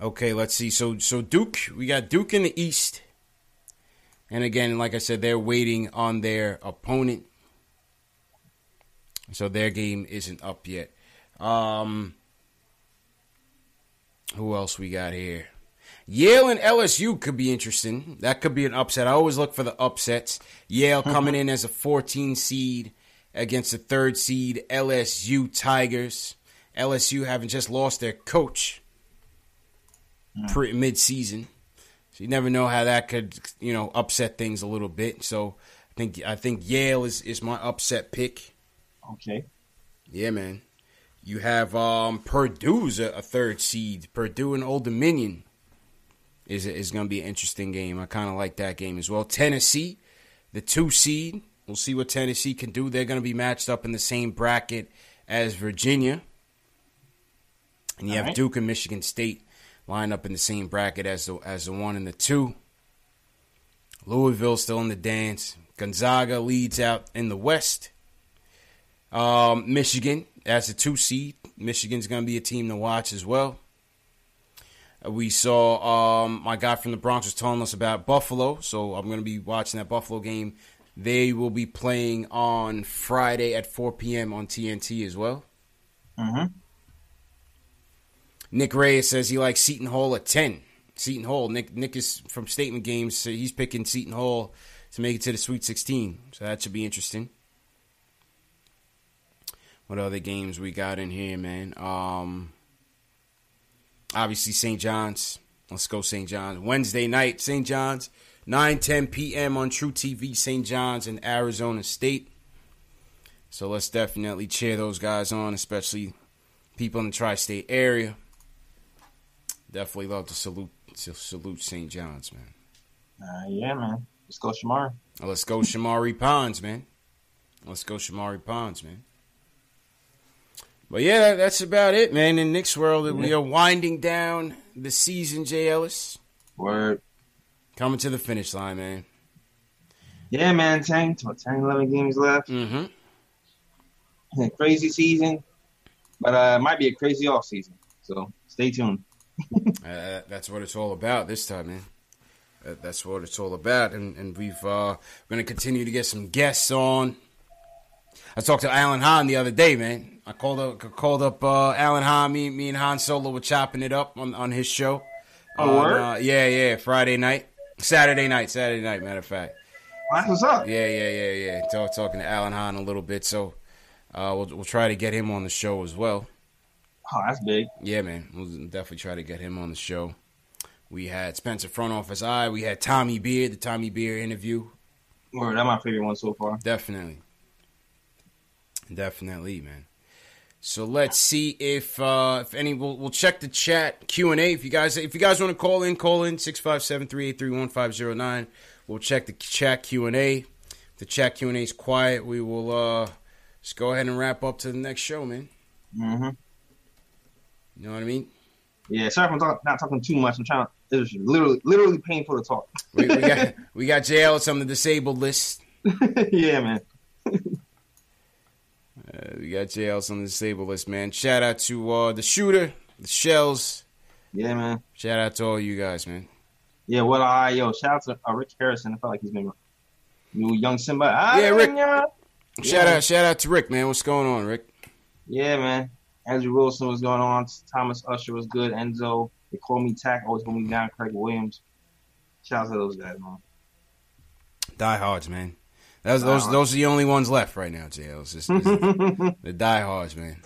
Speaker 2: Okay, let's see. So so Duke, we got Duke in the East. And again, like I said, they're waiting on their opponent. So their game isn't up yet. Um who else we got here? Yale and LSU could be interesting. That could be an upset. I always look for the upsets. Yale coming in as a 14 seed against the third seed LSU Tigers. LSU having just lost their coach pre- mid-season. So you never know how that could, you know, upset things a little bit. So I think I think Yale is, is my upset pick.
Speaker 3: Okay.
Speaker 2: Yeah, man. You have um, Purdue's a, a third seed. Purdue and Old Dominion is is going to be an interesting game. I kind of like that game as well. Tennessee, the two seed. We'll see what Tennessee can do. They're going to be matched up in the same bracket as Virginia. And you
Speaker 3: All
Speaker 2: have
Speaker 3: right.
Speaker 2: Duke and Michigan State lined up in the same bracket as the as the one and the two. Louisville still in the dance. Gonzaga leads out in the West. Um, Michigan as a two seed. Michigan's going to be a team to watch as well. Uh, We saw um, my guy from the Bronx was telling us about Buffalo, so I'm going to be watching that Buffalo game. They will be playing on Friday at 4 p.m. on TNT as well.
Speaker 3: Mm-hmm.
Speaker 2: Nick Reyes says he likes Seton Hall at 10. Seton Hall. Nick Nick is from Statement Games, so he's picking Seton Hall to make it to the Sweet 16. So that should be interesting. What other games we got in here, man? Um, obviously St. John's. Let's go St. John's. Wednesday night, St. John's, 9 10 p.m. on truTV, St. John's and Arizona State. So let's definitely cheer those guys on, especially people in the tri state area. Definitely love to salute to salute St. John's, man.
Speaker 3: Uh, yeah, man. Let's go, Shamar.
Speaker 2: Let's go Shamorie Ponds, man. Let's go Shamorie Ponds, man. But yeah, that- that's about it, man. In Nick's world, we are winding down the season, Jay Ellis.
Speaker 3: Word.
Speaker 2: Coming to the finish line, man.
Speaker 3: Yeah, man. 10, 10 11 games left.
Speaker 2: Mm-hmm.
Speaker 3: Crazy season, but uh, it might be a crazy off season. So stay tuned.
Speaker 2: Uh, that's what it's all about this time, man. Uh, that's what it's all about, and and we've uh, we're gonna continue to get some guests on. I talked to Alan Hahn the other day, man. I called up called up uh, Alan Hahn. Me me and Han Solo were chopping it up on, on his show.
Speaker 3: Oh,
Speaker 2: On, uh, yeah, yeah. Friday night, Saturday night, Saturday night. Matter of fact.
Speaker 3: What's up.
Speaker 2: Yeah, yeah, yeah, yeah. Talk, talking to Alan Hahn a little bit, so uh, we'll we'll try to get him on the show as well.
Speaker 3: Oh, that's big.
Speaker 2: Yeah, man. We'll definitely try to get him on the show. We had Spencer Front Office Eye. We had Tommy Beard, the Tommy Beard interview.
Speaker 3: Word. That's my favorite one so far.
Speaker 2: Definitely. Definitely, man. So let's see if uh, if any we'll, we'll check the chat Q and A. If you guys if you guys want to call in, call in 657-383-1509. We'll check the chat Q and A. If the chat Q and A is quiet, we will uh, just go ahead and wrap up to the next show, man.
Speaker 3: Mm-hmm.
Speaker 2: You know what I mean?
Speaker 3: Yeah, sorry if I'm talk, not talking too much. I'm trying. It's literally, literally painful to talk.
Speaker 2: We, we got we got JL on the disabled list.
Speaker 3: yeah, man.
Speaker 2: Uh, we got JL's on the disabled list, man. Shout out to uh, the shooter, the shells.
Speaker 3: Yeah, man.
Speaker 2: Shout out to all you guys, man.
Speaker 3: Yeah, well, I yo, shout out to uh, Rick Harrison. I felt like he's been new young Simba. Ah,
Speaker 2: Yeah, Rick.
Speaker 3: yeah.
Speaker 2: Shout out, shout out to Rick, man. What's going on, Rick?
Speaker 3: Yeah, man. Andrew Wilson was going on. Thomas Usher was good. Enzo. They call me Tack. Always hold me down. Craig Williams. Shout out to those guys, man.
Speaker 2: Diehards, man. Those those those are the only ones left right now, JL. It's just, it's the diehards, man.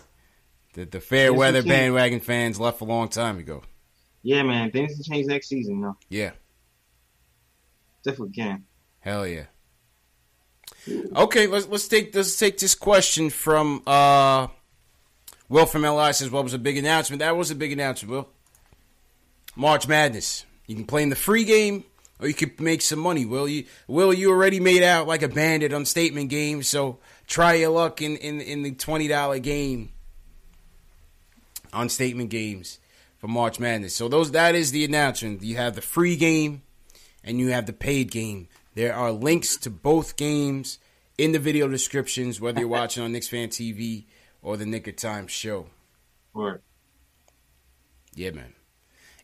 Speaker 2: The the fair
Speaker 3: Yes,
Speaker 2: weather bandwagon fans left a long time ago.
Speaker 3: Yeah, man. Things can change next season, though.
Speaker 2: Yeah,
Speaker 3: Definitely can.
Speaker 2: hell yeah. Okay, let's let's take let's take this question from uh Will from LI says, "What was a big announcement?" That was a big announcement, Will. March Madness. You can play in the free game, or you could make some money. Will you? Will you already made out like a bandit on statement game? So try your luck in in, in the twenty dollar game on statement games for March Madness. So those that is the announcement. You have the free game and you have the paid game. There are links to both games in the video descriptions, whether you're watching on Knicks Fan TV or the Knick of Time show.
Speaker 3: Word.
Speaker 2: Yeah, man.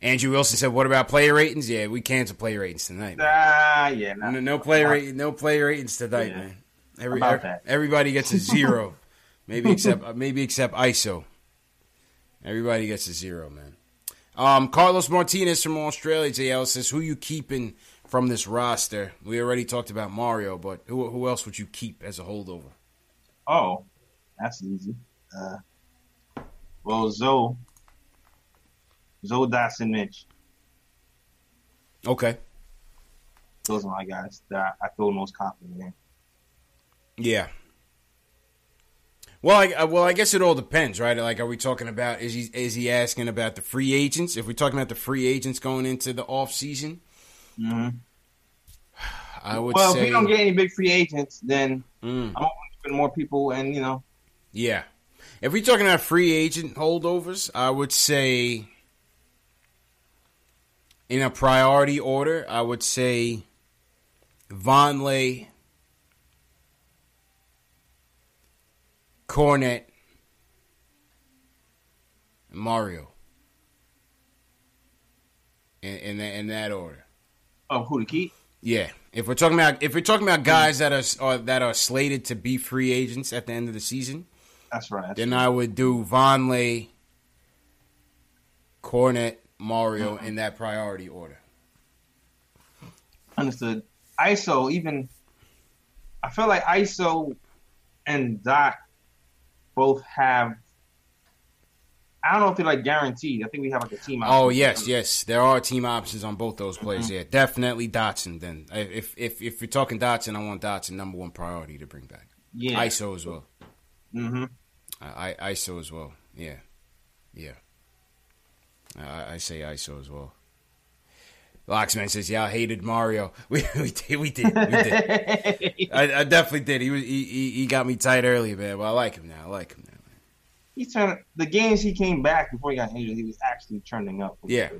Speaker 2: Andrew Wilson said, "What about player ratings? Yeah, we cancel player ratings tonight. Man.
Speaker 3: Ah, yeah. Nah.
Speaker 2: No, no player rating, no player ratings tonight,
Speaker 3: Yeah.
Speaker 2: man. Every,
Speaker 3: About that.
Speaker 2: everybody gets a zero, maybe except uh, maybe except ISO. Everybody gets a zero, man. Um, Carlos Martinez from Australia, JL says, "Who you keeping from this roster?" We already talked about Mario, but who who else would you keep as a holdover?
Speaker 3: Oh, that's easy. Uh, well, Zoe, Zoe Dotson, Mitch.
Speaker 2: Okay,
Speaker 3: Those are my guys that I feel most confident in.
Speaker 2: yeah. Well, I, well, I guess it all depends, right? Like, are we talking about is he is he asking about the free agents? If we're talking about the free agents going into the off season,
Speaker 3: Mm-hmm.
Speaker 2: I would
Speaker 3: Well,
Speaker 2: say
Speaker 3: if we don't get any big free agents, then
Speaker 2: Mm.
Speaker 3: I'm open to more people, and you know,
Speaker 2: Yeah. If we're talking about free agent holdovers, I would say in a priority order, I would say Vonleh, Kornet, Mario. In, in, that, in that order.
Speaker 3: of who to keep.
Speaker 2: Yeah, if we're talking about if we're talking about guys that are, are that are slated to be free agents at the end of the season,
Speaker 3: That's right. That's
Speaker 2: then I would do Vonleh, Kornet, Mario in that priority order.
Speaker 3: Understood. ISO, even I feel like ISO and Dot both have. I don't know if they're like guaranteed. I think we have like a team.
Speaker 2: Oh yes, yes, there are team options on both those players. Yeah, definitely Dotson. Then if if if you're talking Dotson, I want Dotson number one priority to bring back.
Speaker 3: Yeah.
Speaker 2: ISO as well.
Speaker 3: Mm-hmm.
Speaker 2: I, I ISO as well. Yeah, yeah. I, I say ISO as well. Locksman says, "Yeah, I hated Mario. We we did, we did, we did. I, I definitely did. He was he, he he got me tight early, man. But I like him now. I like him now. Man.
Speaker 3: He's trying. The games he came back before he got injured, he was actually turning up.
Speaker 2: Yeah.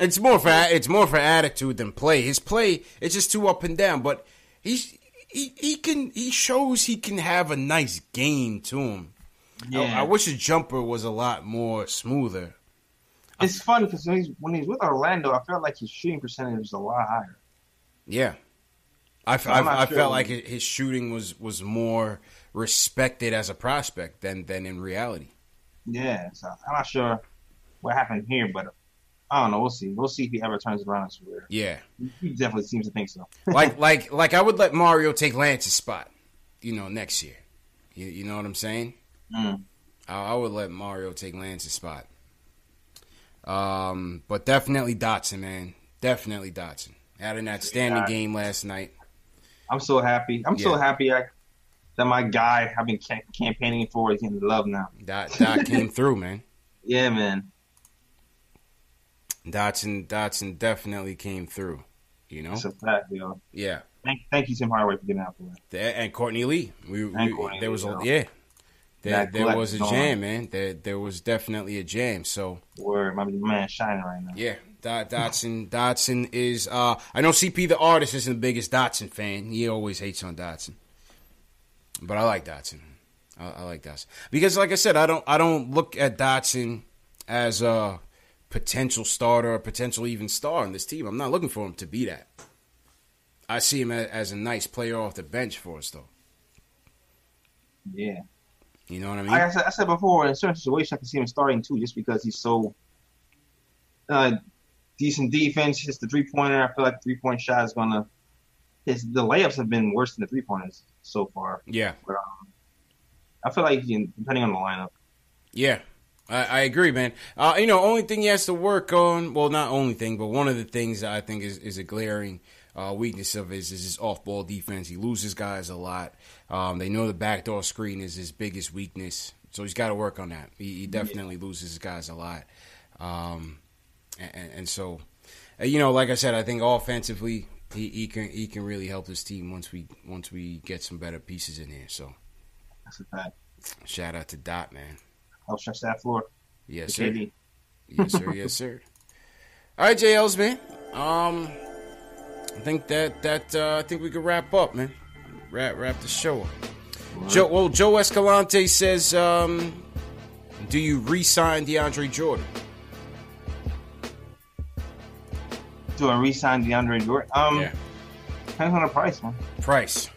Speaker 2: It's more for it's more for attitude than play. His play it's just too up and down, but he's he, he can he shows he can have a nice game to him. I-
Speaker 3: Yeah.
Speaker 2: I, wish his jumper was a lot more smoother.
Speaker 3: It's fun because when he's when he's with Orlando, I felt like his shooting percentage was a lot higher.
Speaker 2: Yeah, I, I- I
Speaker 3: sure.
Speaker 2: felt like his shooting was was more respected as a prospect than than in reality.
Speaker 3: Yeah, so I'm not sure what happened here, but I don't know. We'll see. We'll see if he ever turns around his career.
Speaker 2: Yeah,
Speaker 3: He definitely seems to think so.
Speaker 2: like like like I would let Mario take Lance's spot, you know, next year. You, you know what I'm saying?
Speaker 3: Mm.
Speaker 2: I, I would let Mario take Lance's spot. Um, but definitely Dotson, man. Definitely Dotson. Had an outstanding
Speaker 3: Yeah.
Speaker 2: game last night.
Speaker 3: I'm so happy. I'm so happy I, that my guy I've been ca- campaigning for is getting love now.
Speaker 2: Dot Dot came through, man.
Speaker 3: Yeah, man.
Speaker 2: Dotson Dotson definitely came through. You know?
Speaker 3: That's a fact, yo.
Speaker 2: Yeah.
Speaker 3: Thank, thank you, Tim Hardaway, for getting out for me.
Speaker 2: There, and Courtney Lee. We, we-
Speaker 3: Courtney
Speaker 2: there was a
Speaker 3: yo.
Speaker 2: yeah. There, there was a jam, man. There there was definitely a jam. So
Speaker 3: Word, my man shining right now.
Speaker 2: yeah, Dot, Dotson Dotson is. Uh, I know CP the artist isn't the biggest Dotson fan. He always hates on Dotson, but I like Dotson. I, I like Dotson because, like I said, I don't I don't look at Dotson as a potential starter or potential even star in this team. I'm not looking for him to be that. I see him as a nice player off the bench for us, though.
Speaker 3: Yeah.
Speaker 2: You know what I mean?
Speaker 3: Like I said, I said before, in certain situations, I can see him starting too, just because he's so uh, decent defense. Just the three pointer, I feel like the three point shot is gonna his the layups have been worse than the three pointers so far.
Speaker 2: Yeah.
Speaker 3: But, um, I feel like you can, depending on the lineup.
Speaker 2: Yeah, I, I agree, man. Uh, you know, only thing he has to work on, well, not only thing, but one of the things that I think is, is a glaring uh, weakness of his is his off ball defense. He loses guys a lot. Um, they know the backdoor screen is his biggest weakness, so he's got to work on that. He, he definitely loses guys a lot. Um, and, and so, uh, you know, like I said, I think offensively, he, he can he can really help this team once we once we get some better pieces in here. So
Speaker 3: That's a fact.
Speaker 2: shout out to Dot, man.
Speaker 3: I'll stretch that floor.
Speaker 2: Yes, sir.
Speaker 3: KD.
Speaker 2: Yes, sir. yes, sir. All right, JL's man. Um, I think that that uh, I think we could wrap up, man. Wrap wrap the show up. Joe, well, Joe Escalante says, um, "Do you re-sign DeAndre Jordan?"
Speaker 3: Do I re-sign DeAndre Jordan? Um,
Speaker 2: Yeah.
Speaker 3: depends on the price, man.
Speaker 2: Price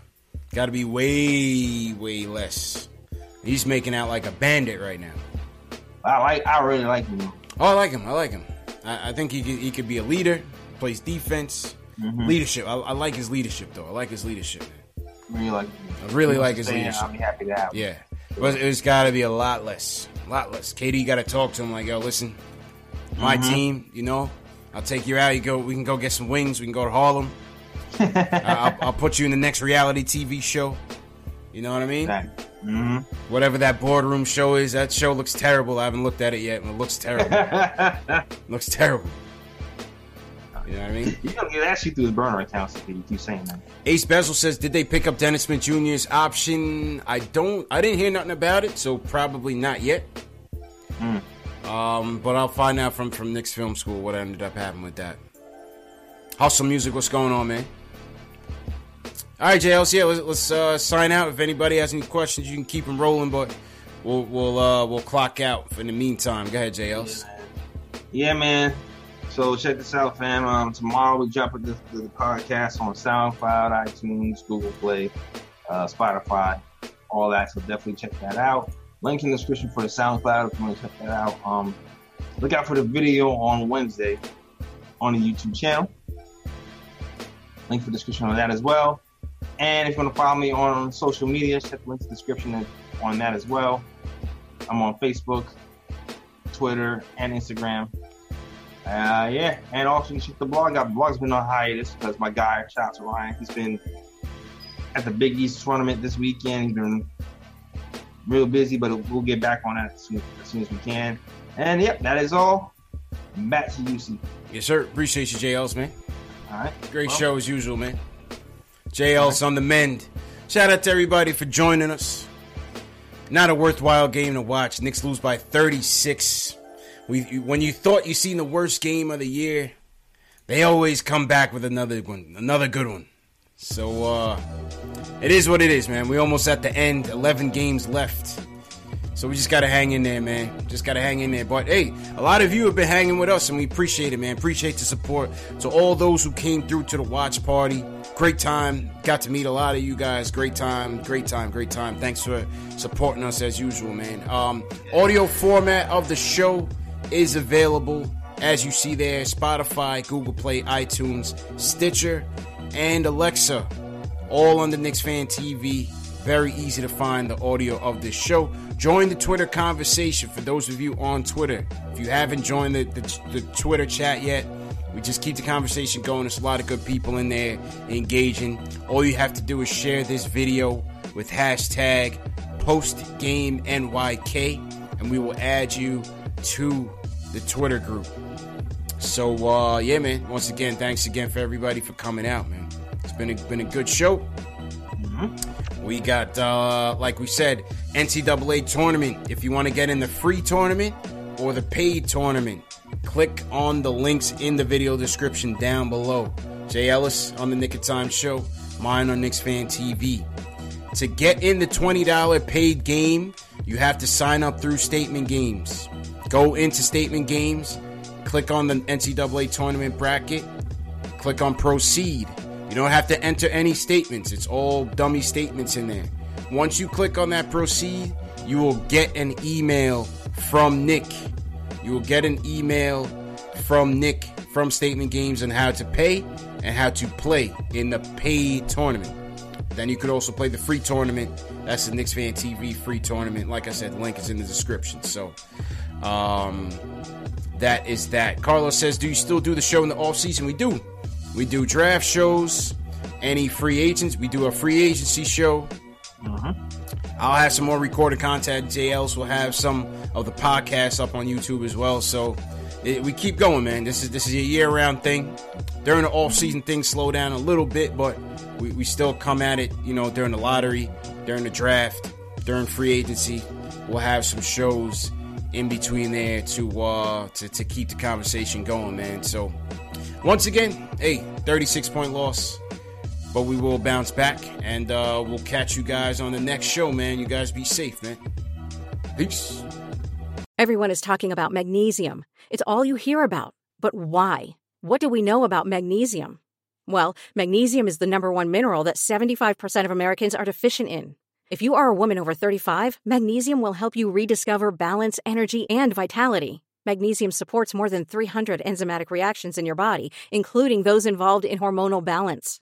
Speaker 2: got to be way way less. He's making out like a bandit right now.
Speaker 3: I like. I really like him.
Speaker 2: Oh, I like him. I like him. I, I think he could, he could be a leader. Plays defense,
Speaker 3: Mhm.
Speaker 2: leadership. I, I like his leadership, though. I like his leadership. Man.
Speaker 3: Really like.
Speaker 2: I really like his
Speaker 3: to stay in,
Speaker 2: leadership.
Speaker 3: I'll be happy to have. him.
Speaker 2: Yeah, but it's got to be a lot less, a lot less. KD got to talk to him like, yo, listen, my
Speaker 3: Mhm.
Speaker 2: team, you know, I'll take you out. You go, we can go get some wings. We can go to Harlem. I- I'll, I'll put you in the next reality TV show. You know what I mean?
Speaker 3: Mm-hmm.
Speaker 2: Whatever that boardroom show is, that show looks terrible. I haven't looked at it yet, and it looks terrible. looks terrible. You know what I mean?
Speaker 3: You gonna get shit through the burner accounts if you keep saying that.
Speaker 2: Ace Bezel says, "Did they pick up Dennis Smith Jr.'s option?" I don't. I didn't hear nothing about it, so probably not yet. Um, but I'll find out from from Knicks Film School what ended up happening with that. Hustle music, what's going on, man? All right, JLC, yeah, let's, let's uh, sign out. If anybody has any questions, you can keep them rolling, but we'll we'll uh, we'll clock out. In the meantime, go ahead, JLC.
Speaker 3: Yeah, man. So check this out, fam. Um, tomorrow we the, the, the podcast on SoundCloud, iTunes, Google Play, uh, Spotify, all that. So definitely check that out. Link in the description for the SoundCloud if you want to check that out. Um, look out for the video on Wednesday on the YouTube channel. Link for the description on that as well. And if you want to follow me on social media, check the link in the description on that as well. I'm on Facebook, Twitter, and Instagram. Uh, yeah, and also you check the blog out. The blog's been on hiatus because my guy, shout out to Ryan, he's been at the Big East tournament this weekend. He's been real busy, but we'll get back on that as soon as, soon as we can. And yep, that is all. Back to you.
Speaker 2: Yes, sir. Appreciate you, JLs, man.
Speaker 3: All right.
Speaker 2: Great
Speaker 3: Well,
Speaker 2: show as usual, man. JL's on the mend. Shout out to everybody for joining us. Not a worthwhile game to watch. Knicks lose by 36. We, when you thought you seen the worst game of the year, they always come back with another one, another good one. So uh, it is what it is, man. We almost at the end. 11 games left. So we just gotta hang in there, man. Just gotta hang in there. But hey, a lot of you have been hanging with us, and we appreciate it, man. Appreciate the support. To all those who came through to the watch party, great time. Got to meet a lot of you guys. Great time, great time, great time. Thanks for supporting us as usual, man. Um, audio format of the show is available as you see there: Spotify, Google Play, iTunes, Stitcher, and Alexa all on the Knicks Fan TV. Very easy to find the audio of this show. Join the Twitter conversation for those of you on Twitter. If you haven't joined the, the, the Twitter chat yet, we just keep the conversation going. There's a lot of good people in there engaging. All you have to do is share this video with hashtag postgameNYK, and we will add you to the Twitter group. So uh, yeah, man. Once again, thanks again for everybody for coming out, man. It's been a, been a good show. We got, uh, like we said, NCAA tournament. If you want to get in the free tournament or the paid tournament, click on the links in the video description down below. Jay Ellis on the Knick of Time show, mine on Knicks Fan TV. To get in the $20 paid game, you have to sign up through Statement Games. Go into Statement Games, click on the NCAA tournament bracket, click on Proceed. You don't have to enter any statements, it's all dummy statements in there. Once you click on that Proceed, you will get an email from Nick. You will get an email from Nick from Statement Games on how to pay, and how to play in the paid tournament. Then you could also play the free tournament. That's the Knicks Fan TV free tournament. Like I said, the link is in the description. So, um, that is that. Carlos says, Do you still do the show in the off season? We do. We do draft shows, any free agents. We do a free agency show.
Speaker 3: Uh-huh.
Speaker 2: I'll have some more recorded content. JLs will have some of the podcasts up on YouTube as well. So it, we keep going, man. This is this is a year round thing. During the off season, things slow down a little bit, but we, we still come at it. You know, during the lottery, during the draft, during free agency, we'll have some shows in between there to uh to, to keep the conversation going, man. So once again, hey, 36 point loss. But we will bounce back and uh, we'll catch you guys on the next show, man. You guys be safe, man. Peace.
Speaker 12: Everyone is talking about magnesium. It's all you hear about. But why? What do we know about magnesium? Well, magnesium is the number one mineral that 75% of Americans are deficient in. If you are a woman over 35, magnesium will help you rediscover balance, energy, and vitality. Magnesium supports more than 300 enzymatic reactions in your body, including those involved in hormonal balance.